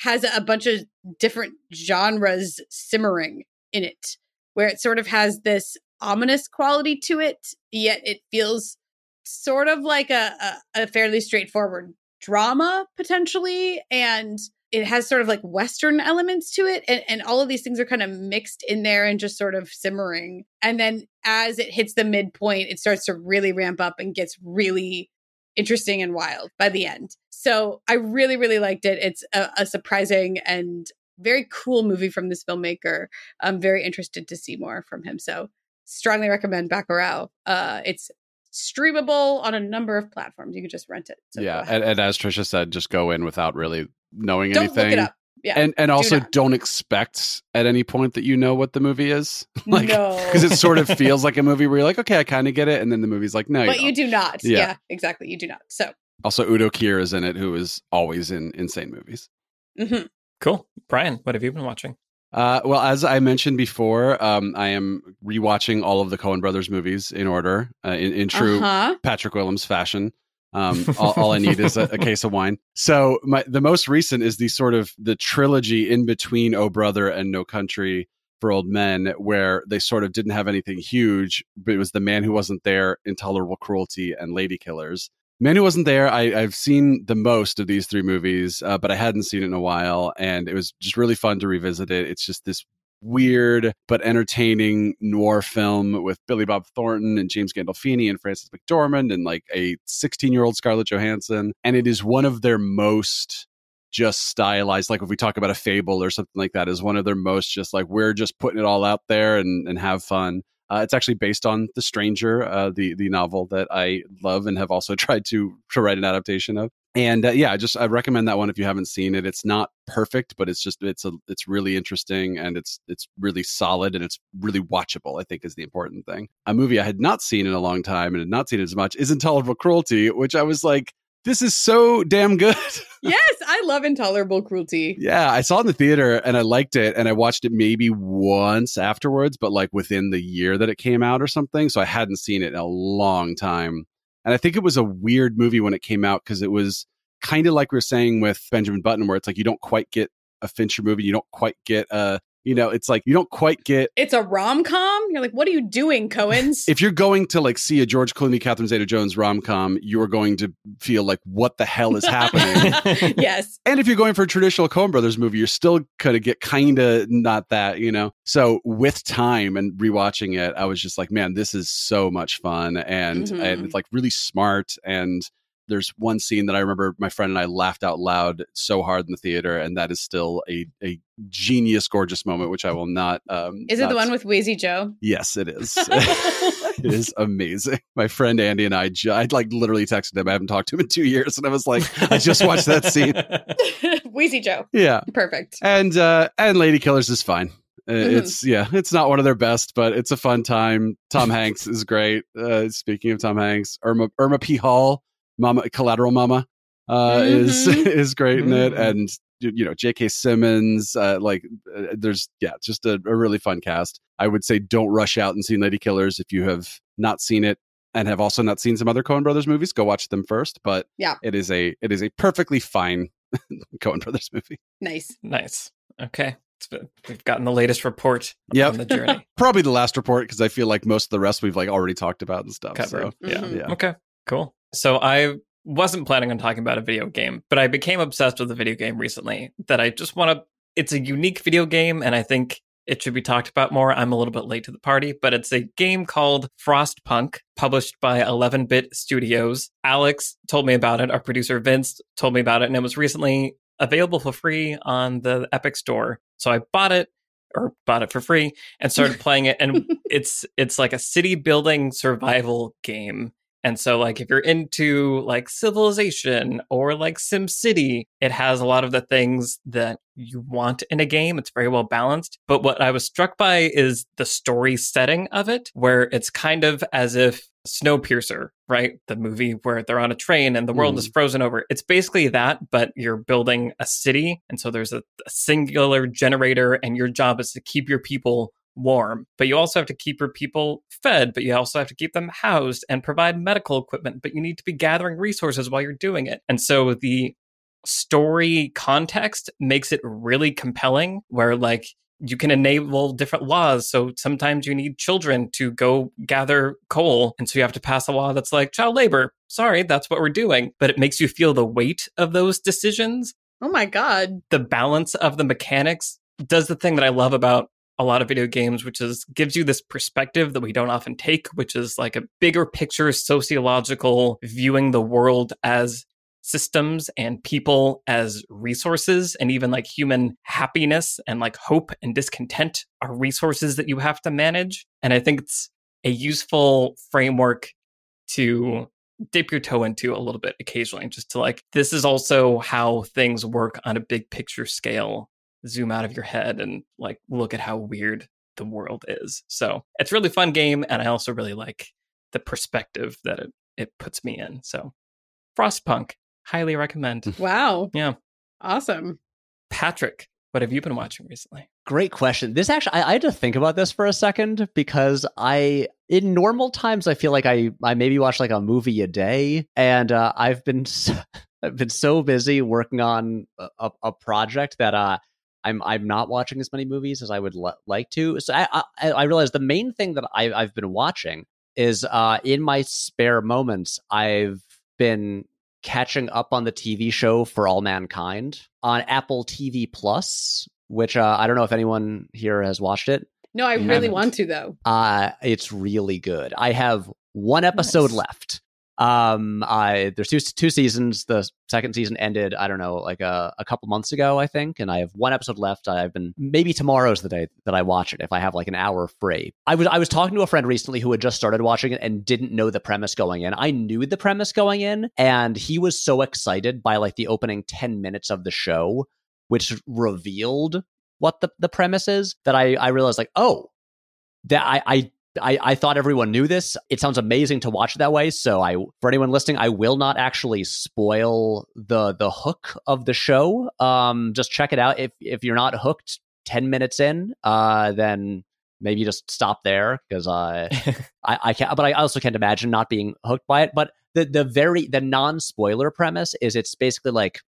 has a bunch of different genres simmering in it where it sort of has this ominous quality to it yet it feels sort of like a, a, a fairly straightforward drama potentially and it has sort of like western elements to it and, and all of these things are kind of mixed in there and just sort of simmering. And then as it hits the midpoint it starts to really ramp up and gets really interesting and wild by the end. So i really really liked it. It's a, a surprising and very cool movie from this filmmaker. I'm very interested to see more from him. So strongly recommend Bacurau. Uh it's streamable on a number of platforms. You can just rent it. So yeah, and, and as Trisha said, just go in without really knowing don't anything. look it up yeah And and also not. don't expect at any point that you know what the movie is. like no because it sort of feels like a movie where you're like, okay, I kind of get it, and then the movie's like, no, but you you don't. do not. Yeah. Yeah. exactly. You do not. So, Also, Udo Kier is in it, who is always in insane movies. mhm. Cool. Brian, what have you been watching? Uh, well, as I mentioned before, um, I am rewatching all of the Coen Brothers movies in order, uh, in, in true Uh-huh. Patrick Willems fashion. Um, all, all I need is a, a case of wine. So my the most recent is the sort of the trilogy in between Oh Brother and No Country for Old Men, where they sort of didn't have anything huge, but it was The Man Who Wasn't There, Intolerable Cruelty, and Lady Killers. Man Who Wasn't There, I, I've seen the most of these three movies, uh, but I hadn't seen it in a while, and it was just really fun to revisit it. It's just this weird but entertaining noir film with Billy Bob Thornton and James Gandolfini and Frances McDormand and like a 16 year old Scarlett Johansson. And it is one of their most just stylized, like if we talk about a fable or something like that, is one of their most just like we're just putting it all out there and, and have fun. Uh, it's actually based on The Stranger, uh, the the novel that I love and have also tried to to write an adaptation of. And uh, yeah, I just I recommend that one if you haven't seen it. It's not perfect, but it's just it's a it's really interesting and it's it's really solid and it's really watchable. I think is the important thing. A movie I had not seen in a long time and had not seen it as much is Intolerable Cruelty, which I was like, this is so damn good. yes, I love intolerable cruelty. Yeah, I saw it in the theater and I liked it and I watched it maybe once afterwards, but like within the year that it came out or something. So I hadn't seen it in a long time. And I think it was a weird movie when it came out because it was kind of like we are saying with Benjamin Button, where it's like you don't quite get a Fincher movie, you don't quite get a, you know, it's like you don't quite get It's a rom com. You're like, what are you doing, Coens? if you're going to like see a George Clooney, Catherine Zeta Jones rom com, you are going to feel like what the hell is happening. yes. And if you're going for a traditional Coen Brothers movie, you're still going to get kind of not that, you know? So with time and rewatching it, I was just like, man, this is so much fun. And, Mhm. and it's like really smart. And there's one scene that I remember my friend and I laughed out loud so hard in the theater, and that is still a a genius, gorgeous moment, which I will not. Um, Is it the not- one with Wheezy Joe? Yes, it is. it is amazing. My friend Andy and I, I like literally texted him. I haven't talked to him in two years, and I was like, I just watched that scene. Wheezy Joe. Yeah, Perfect. and uh and Lady Killers is fine. Mhm. It's yeah, it's not one of their best, but it's a fun time. Tom Hanks is great. Uh, speaking of Tom Hanks, Irma Irma P Hall, Mama Collateral Mama, uh, is Mhm. is great in it, Mhm. and you you know J.K. Simmons. Uh, like, uh, there's yeah, just a, a really fun cast. I would say don't rush out and see Lady Killers if you have not seen it and have also not seen some other Coen Brothers movies. Go watch them first, but Yeah. it is a it is a perfectly fine Coen Brothers movie. Nice. nice. Okay. We've gotten the latest report Yep. on the journey probably the last report because I feel like most of the rest we've like already talked about and stuff. covered. So Yeah. Mhm. yeah, Okay, cool. So I wasn't planning on talking about a video game, but I became obsessed with a video game recently that I just want to. It's a unique video game, and I think it should be talked about more. I'm a little bit late to the party, but it's a game called Frostpunk, published by 11 Bit Studios. Alex told me about it. Our producer Vince told me about it, and it was recently available for free on the Epic Store. So I bought it or bought it for free and started playing it and it's it's like a city building survival game and so like if you're into like civilization or like sim city it has a lot of the things that you want in a game. It's very well balanced. But what i was struck by is the story setting of it where it's kind of as if snowpiercer right? The movie where they're on a train and the world is mm. frozen over. It's basically that but you're building a city. And so there's a, a singular generator and your job is to keep your people warm. But you also have to keep your people fed, but you also have to keep them housed and provide medical equipment, but you need to be gathering resources while you're doing it. And so the story context makes it really compelling where like you can enable different laws. So sometimes you need children to go gather coal. And so you have to pass a law that's like child labor. Sorry, that's what we're doing. But it makes you feel the weight of those decisions Oh my God. the balance of the mechanics does the thing that I love about a lot of video games, which is gives you this perspective that we don't often take, which is like a bigger picture, sociological viewing the world as systems and people as resources and even like human happiness and like hope and discontent are resources that you have to manage. And I think it's a useful framework to dip your toe into a little bit occasionally, just to like, this is also how things work on a big picture scale. Zoom out of your head and like look at how weird the world is. So it's a really fun game, and I also really like the perspective that it, it puts me in. So Frostpunk, highly recommend. Wow. Yeah. Awesome. Patrick, what have you been watching recently? Great question. This actually, I, I had to think about this for a second because I, in normal times, I feel like I, I maybe watch like a movie a day, and uh, I've been, so, I've been so busy working on a, a, a project that uh, I'm, I'm not watching as many movies as I would li- like to. So I, I, I realized the main thing that I, I've been watching is uh, in my spare moments, I've been catching up on the TV show For All Mankind on Apple TV Plus, which uh, I don't know if anyone here has watched it. No, I You really haven't. want to though. Uh, it's really good. I have one episode Nice. left. Um, I there's two two seasons. The second season ended, I don't know, like a, a couple months ago, I think, and I have one episode left. I've been maybe tomorrow's the day that I watch it if I have like an hour free. I was I was talking to a friend recently who had just started watching it and didn't know the premise going in. I knew the premise going in, and he was so excited by like the opening ten minutes of the show, which revealed what the, the premise is that I, I realized like, oh, that I, I I, I thought everyone knew this. It sounds amazing to watch that way. So I for anyone listening, I will not actually spoil the the hook of the show. Um just check it out. If if you're not hooked 10 minutes in, uh then maybe just stop there because uh I, I can't but I also can't imagine not being hooked by it. But the the very the non-spoiler premise is it's basically like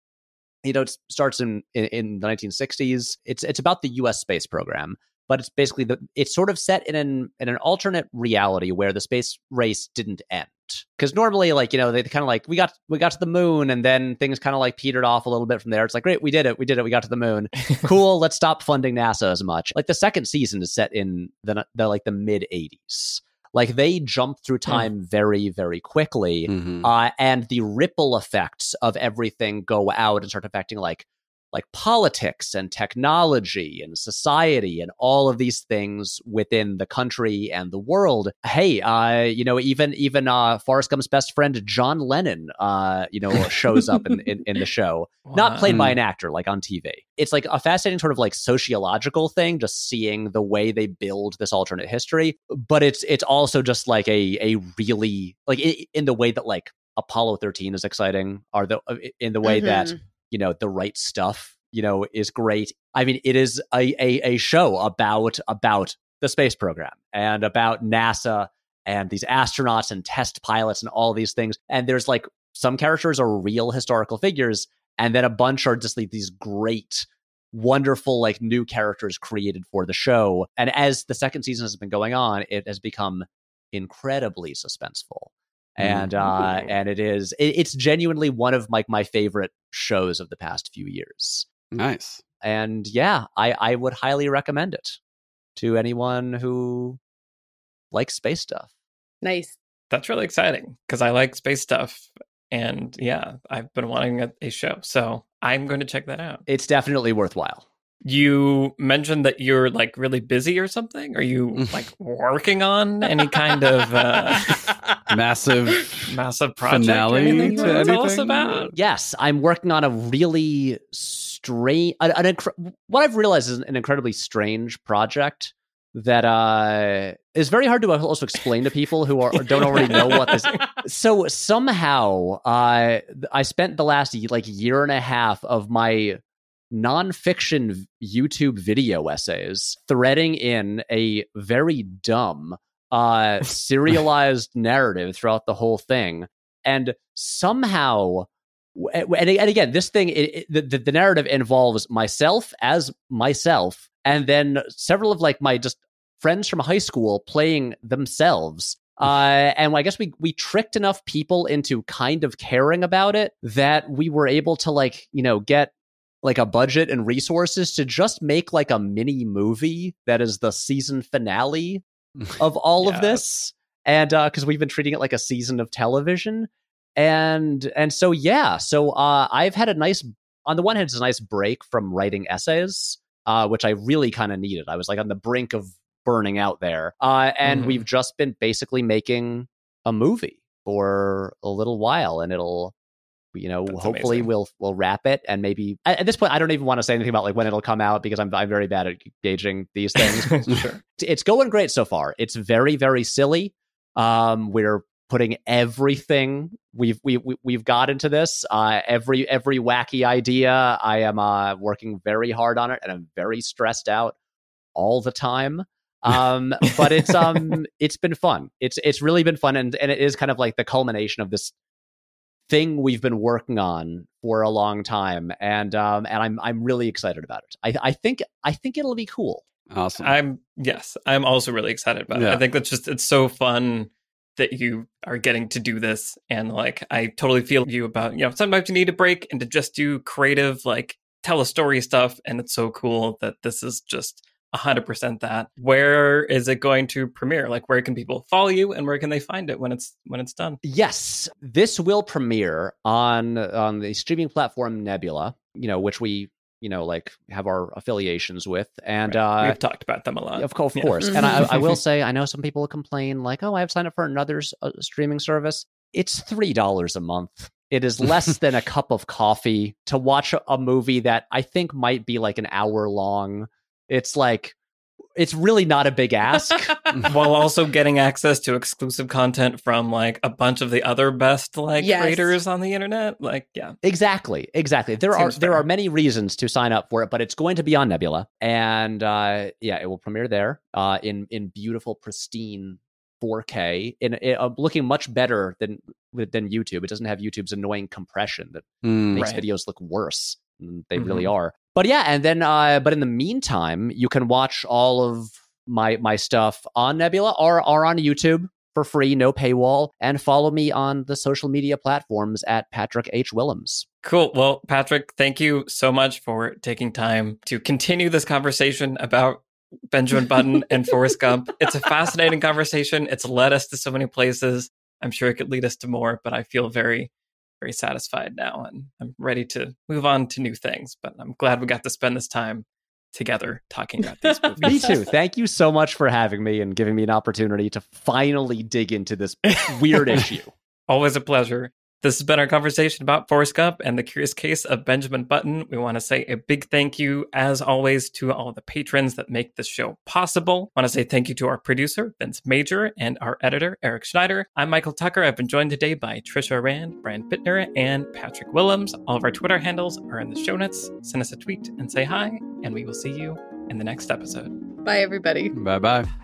you know, it starts in, in in the 1960s. It's it's about the U.S. space program, but it's basically the it's sort of set in an in an alternate reality where the space race didn't end. Because normally, like you know, they kind of like we got we got to the moon, and then things kind of like petered off a little bit from there. It's like great, we did it, we did it, we got to the moon. cool, let's stop funding NASA as much. Like the second season is set in the the like the mid 80s. Like they jump through time very, very quickly. Mhm. Uh, and the ripple effects of everything go out and start affecting like like politics and technology and society and all of these things within the country and the world. Hey, uh, you know, even even uh, Forrest Gump's best friend John Lennon, uh, you know, shows up in, in in the show, not played by Mm. an actor like on TV. It's like a fascinating sort of like sociological thing, just seeing the way they build this alternate history. But it's it's also just like a a really like i in the way that like Apollo thirteen is exciting, or the uh, in the way that Mhm. You know the right stuff you know is great. I mean it is a, a, a show about about the space program and about nasa and these astronauts and test pilots and all these things. And there's like some characters are real historical figures and then a bunch are just like these great wonderful like new characters created for the show. And as the second season has been going on it has become incredibly suspenseful and uh and it is it, it's genuinely one of like my favorite shows of the past few years Nice. and yeah i i would highly recommend it to anyone who likes space stuff Nice. That's really exciting because I like space stuff. And yeah, I've been wanting a, a show. So I'm going to check that out. it's definitely worthwhile You mentioned that you're like really busy or something. Are you like working on any kind of uh, Massive. massive project Finale or anything to wanna tell us about? yes i'm working on a really strange an, an incre- what i've realized is an incredibly strange project that uh is very hard to also explain to people who are don't already know what this so somehow uh i spent the last like year and a half of my nonfiction youtube video essays threading in a very dumb uh serialized narrative throughout the whole thing. And somehow and, and again this thing it, it, the, the narrative involves myself as myself and then several of like my just friends from high school playing themselves. Uh, and I guess we we tricked enough people into kind of caring about it that we were able to like you know get like a budget and resources to just make like a mini movie that is the season finale of all of this and uh because we've been treating it like a season of television and and so yeah so uh i've had a nice on the one hand it's a nice break from writing essays uh which i really kind of needed i was like on the brink of burning out there uh and Mhm. we've just been basically making a movie for a little while and it'll you know That's hopefully amazing. we'll we'll wrap it and maybe at, at this point i don't even want to say anything about like when it'll come out because i'm i'm very bad at gauging these things sure. it's going great so far. It's very very silly. Um, we're putting everything we've we, we we've got into this. Uh, every every wacky idea. I am uh, working very hard on it, and I'm very stressed out all the time. Um, but it's um it's been fun. It's it's really been fun, and and it is kind of like the culmination of this thing we've been working on for a long time, and um and I'm I'm really excited about it. I I think I think it'll be cool. Awesome. I'm yes, I'm also really excited about it. I think that's just it's so fun that you are getting to do this and like I totally feel you about you know sometimes you need a break and to just do creative like tell a story stuff and it's so cool that this is just 100% that. Where is it going to premiere? Like where can people follow you and where can they find it when it's when it's done? Yes, this will premiere on on the streaming platform Nebula, you know, which we you know like have our affiliations with, and Right. uh, We've talked about them a lot. of, co- of Yeah. course. And I, I will say, I know some people complain like, "Oh, I've signed up for another uh, streaming service." It's three dollars a month. It is less than a cup of coffee to watch a movie that I think might be like an hour long. It's like, it's really not a big ask. while also getting access to exclusive content from like a bunch of the other best like Yes. creators on the internet. Like, yeah. Exactly, exactly. There are Seems there are many reasons to sign up for it, but it's going to be on Nebula, and uh, yeah, it will premiere there uh, in in beautiful, pristine 4K, in, in uh, looking much better than than YouTube. It doesn't have YouTube's annoying compression that Mm. makes Right. videos look worse than they really are. But yeah, and then uh, but in the meantime, you can watch all of my my stuff on Nebula or or on YouTube for free, no paywall, and follow me on the social media platforms at Patrick H. Willems. Cool. Well, Patrick, thank you so much for taking time to continue this conversation about Benjamin Button and Forrest Gump. It's a fascinating conversation. It's led us to so many places. I'm sure it could lead us to more, but I feel very, very satisfied now and I'm ready to move on to new things. But I'm glad we got to spend this time together talking about these movies. me too. Thank you so much for having me and giving me an opportunity to finally dig into this weird issue. Always a pleasure. This has been our conversation about Forrest Gump and the curious case of Benjamin Button. We want to say a big thank you, as always, to all the patrons that make this show possible. I want to say thank you to our producer, Vince Major, and our editor, Eric Schneider. I'm Michael Tucker. I've been joined today by Trisha Rand, Brian Bittner, and Patrick Willems. All of our Twitter handles are in the show notes. Send us a tweet and say hi, and we will see you in the next episode. Bye, everybody. Bye bye.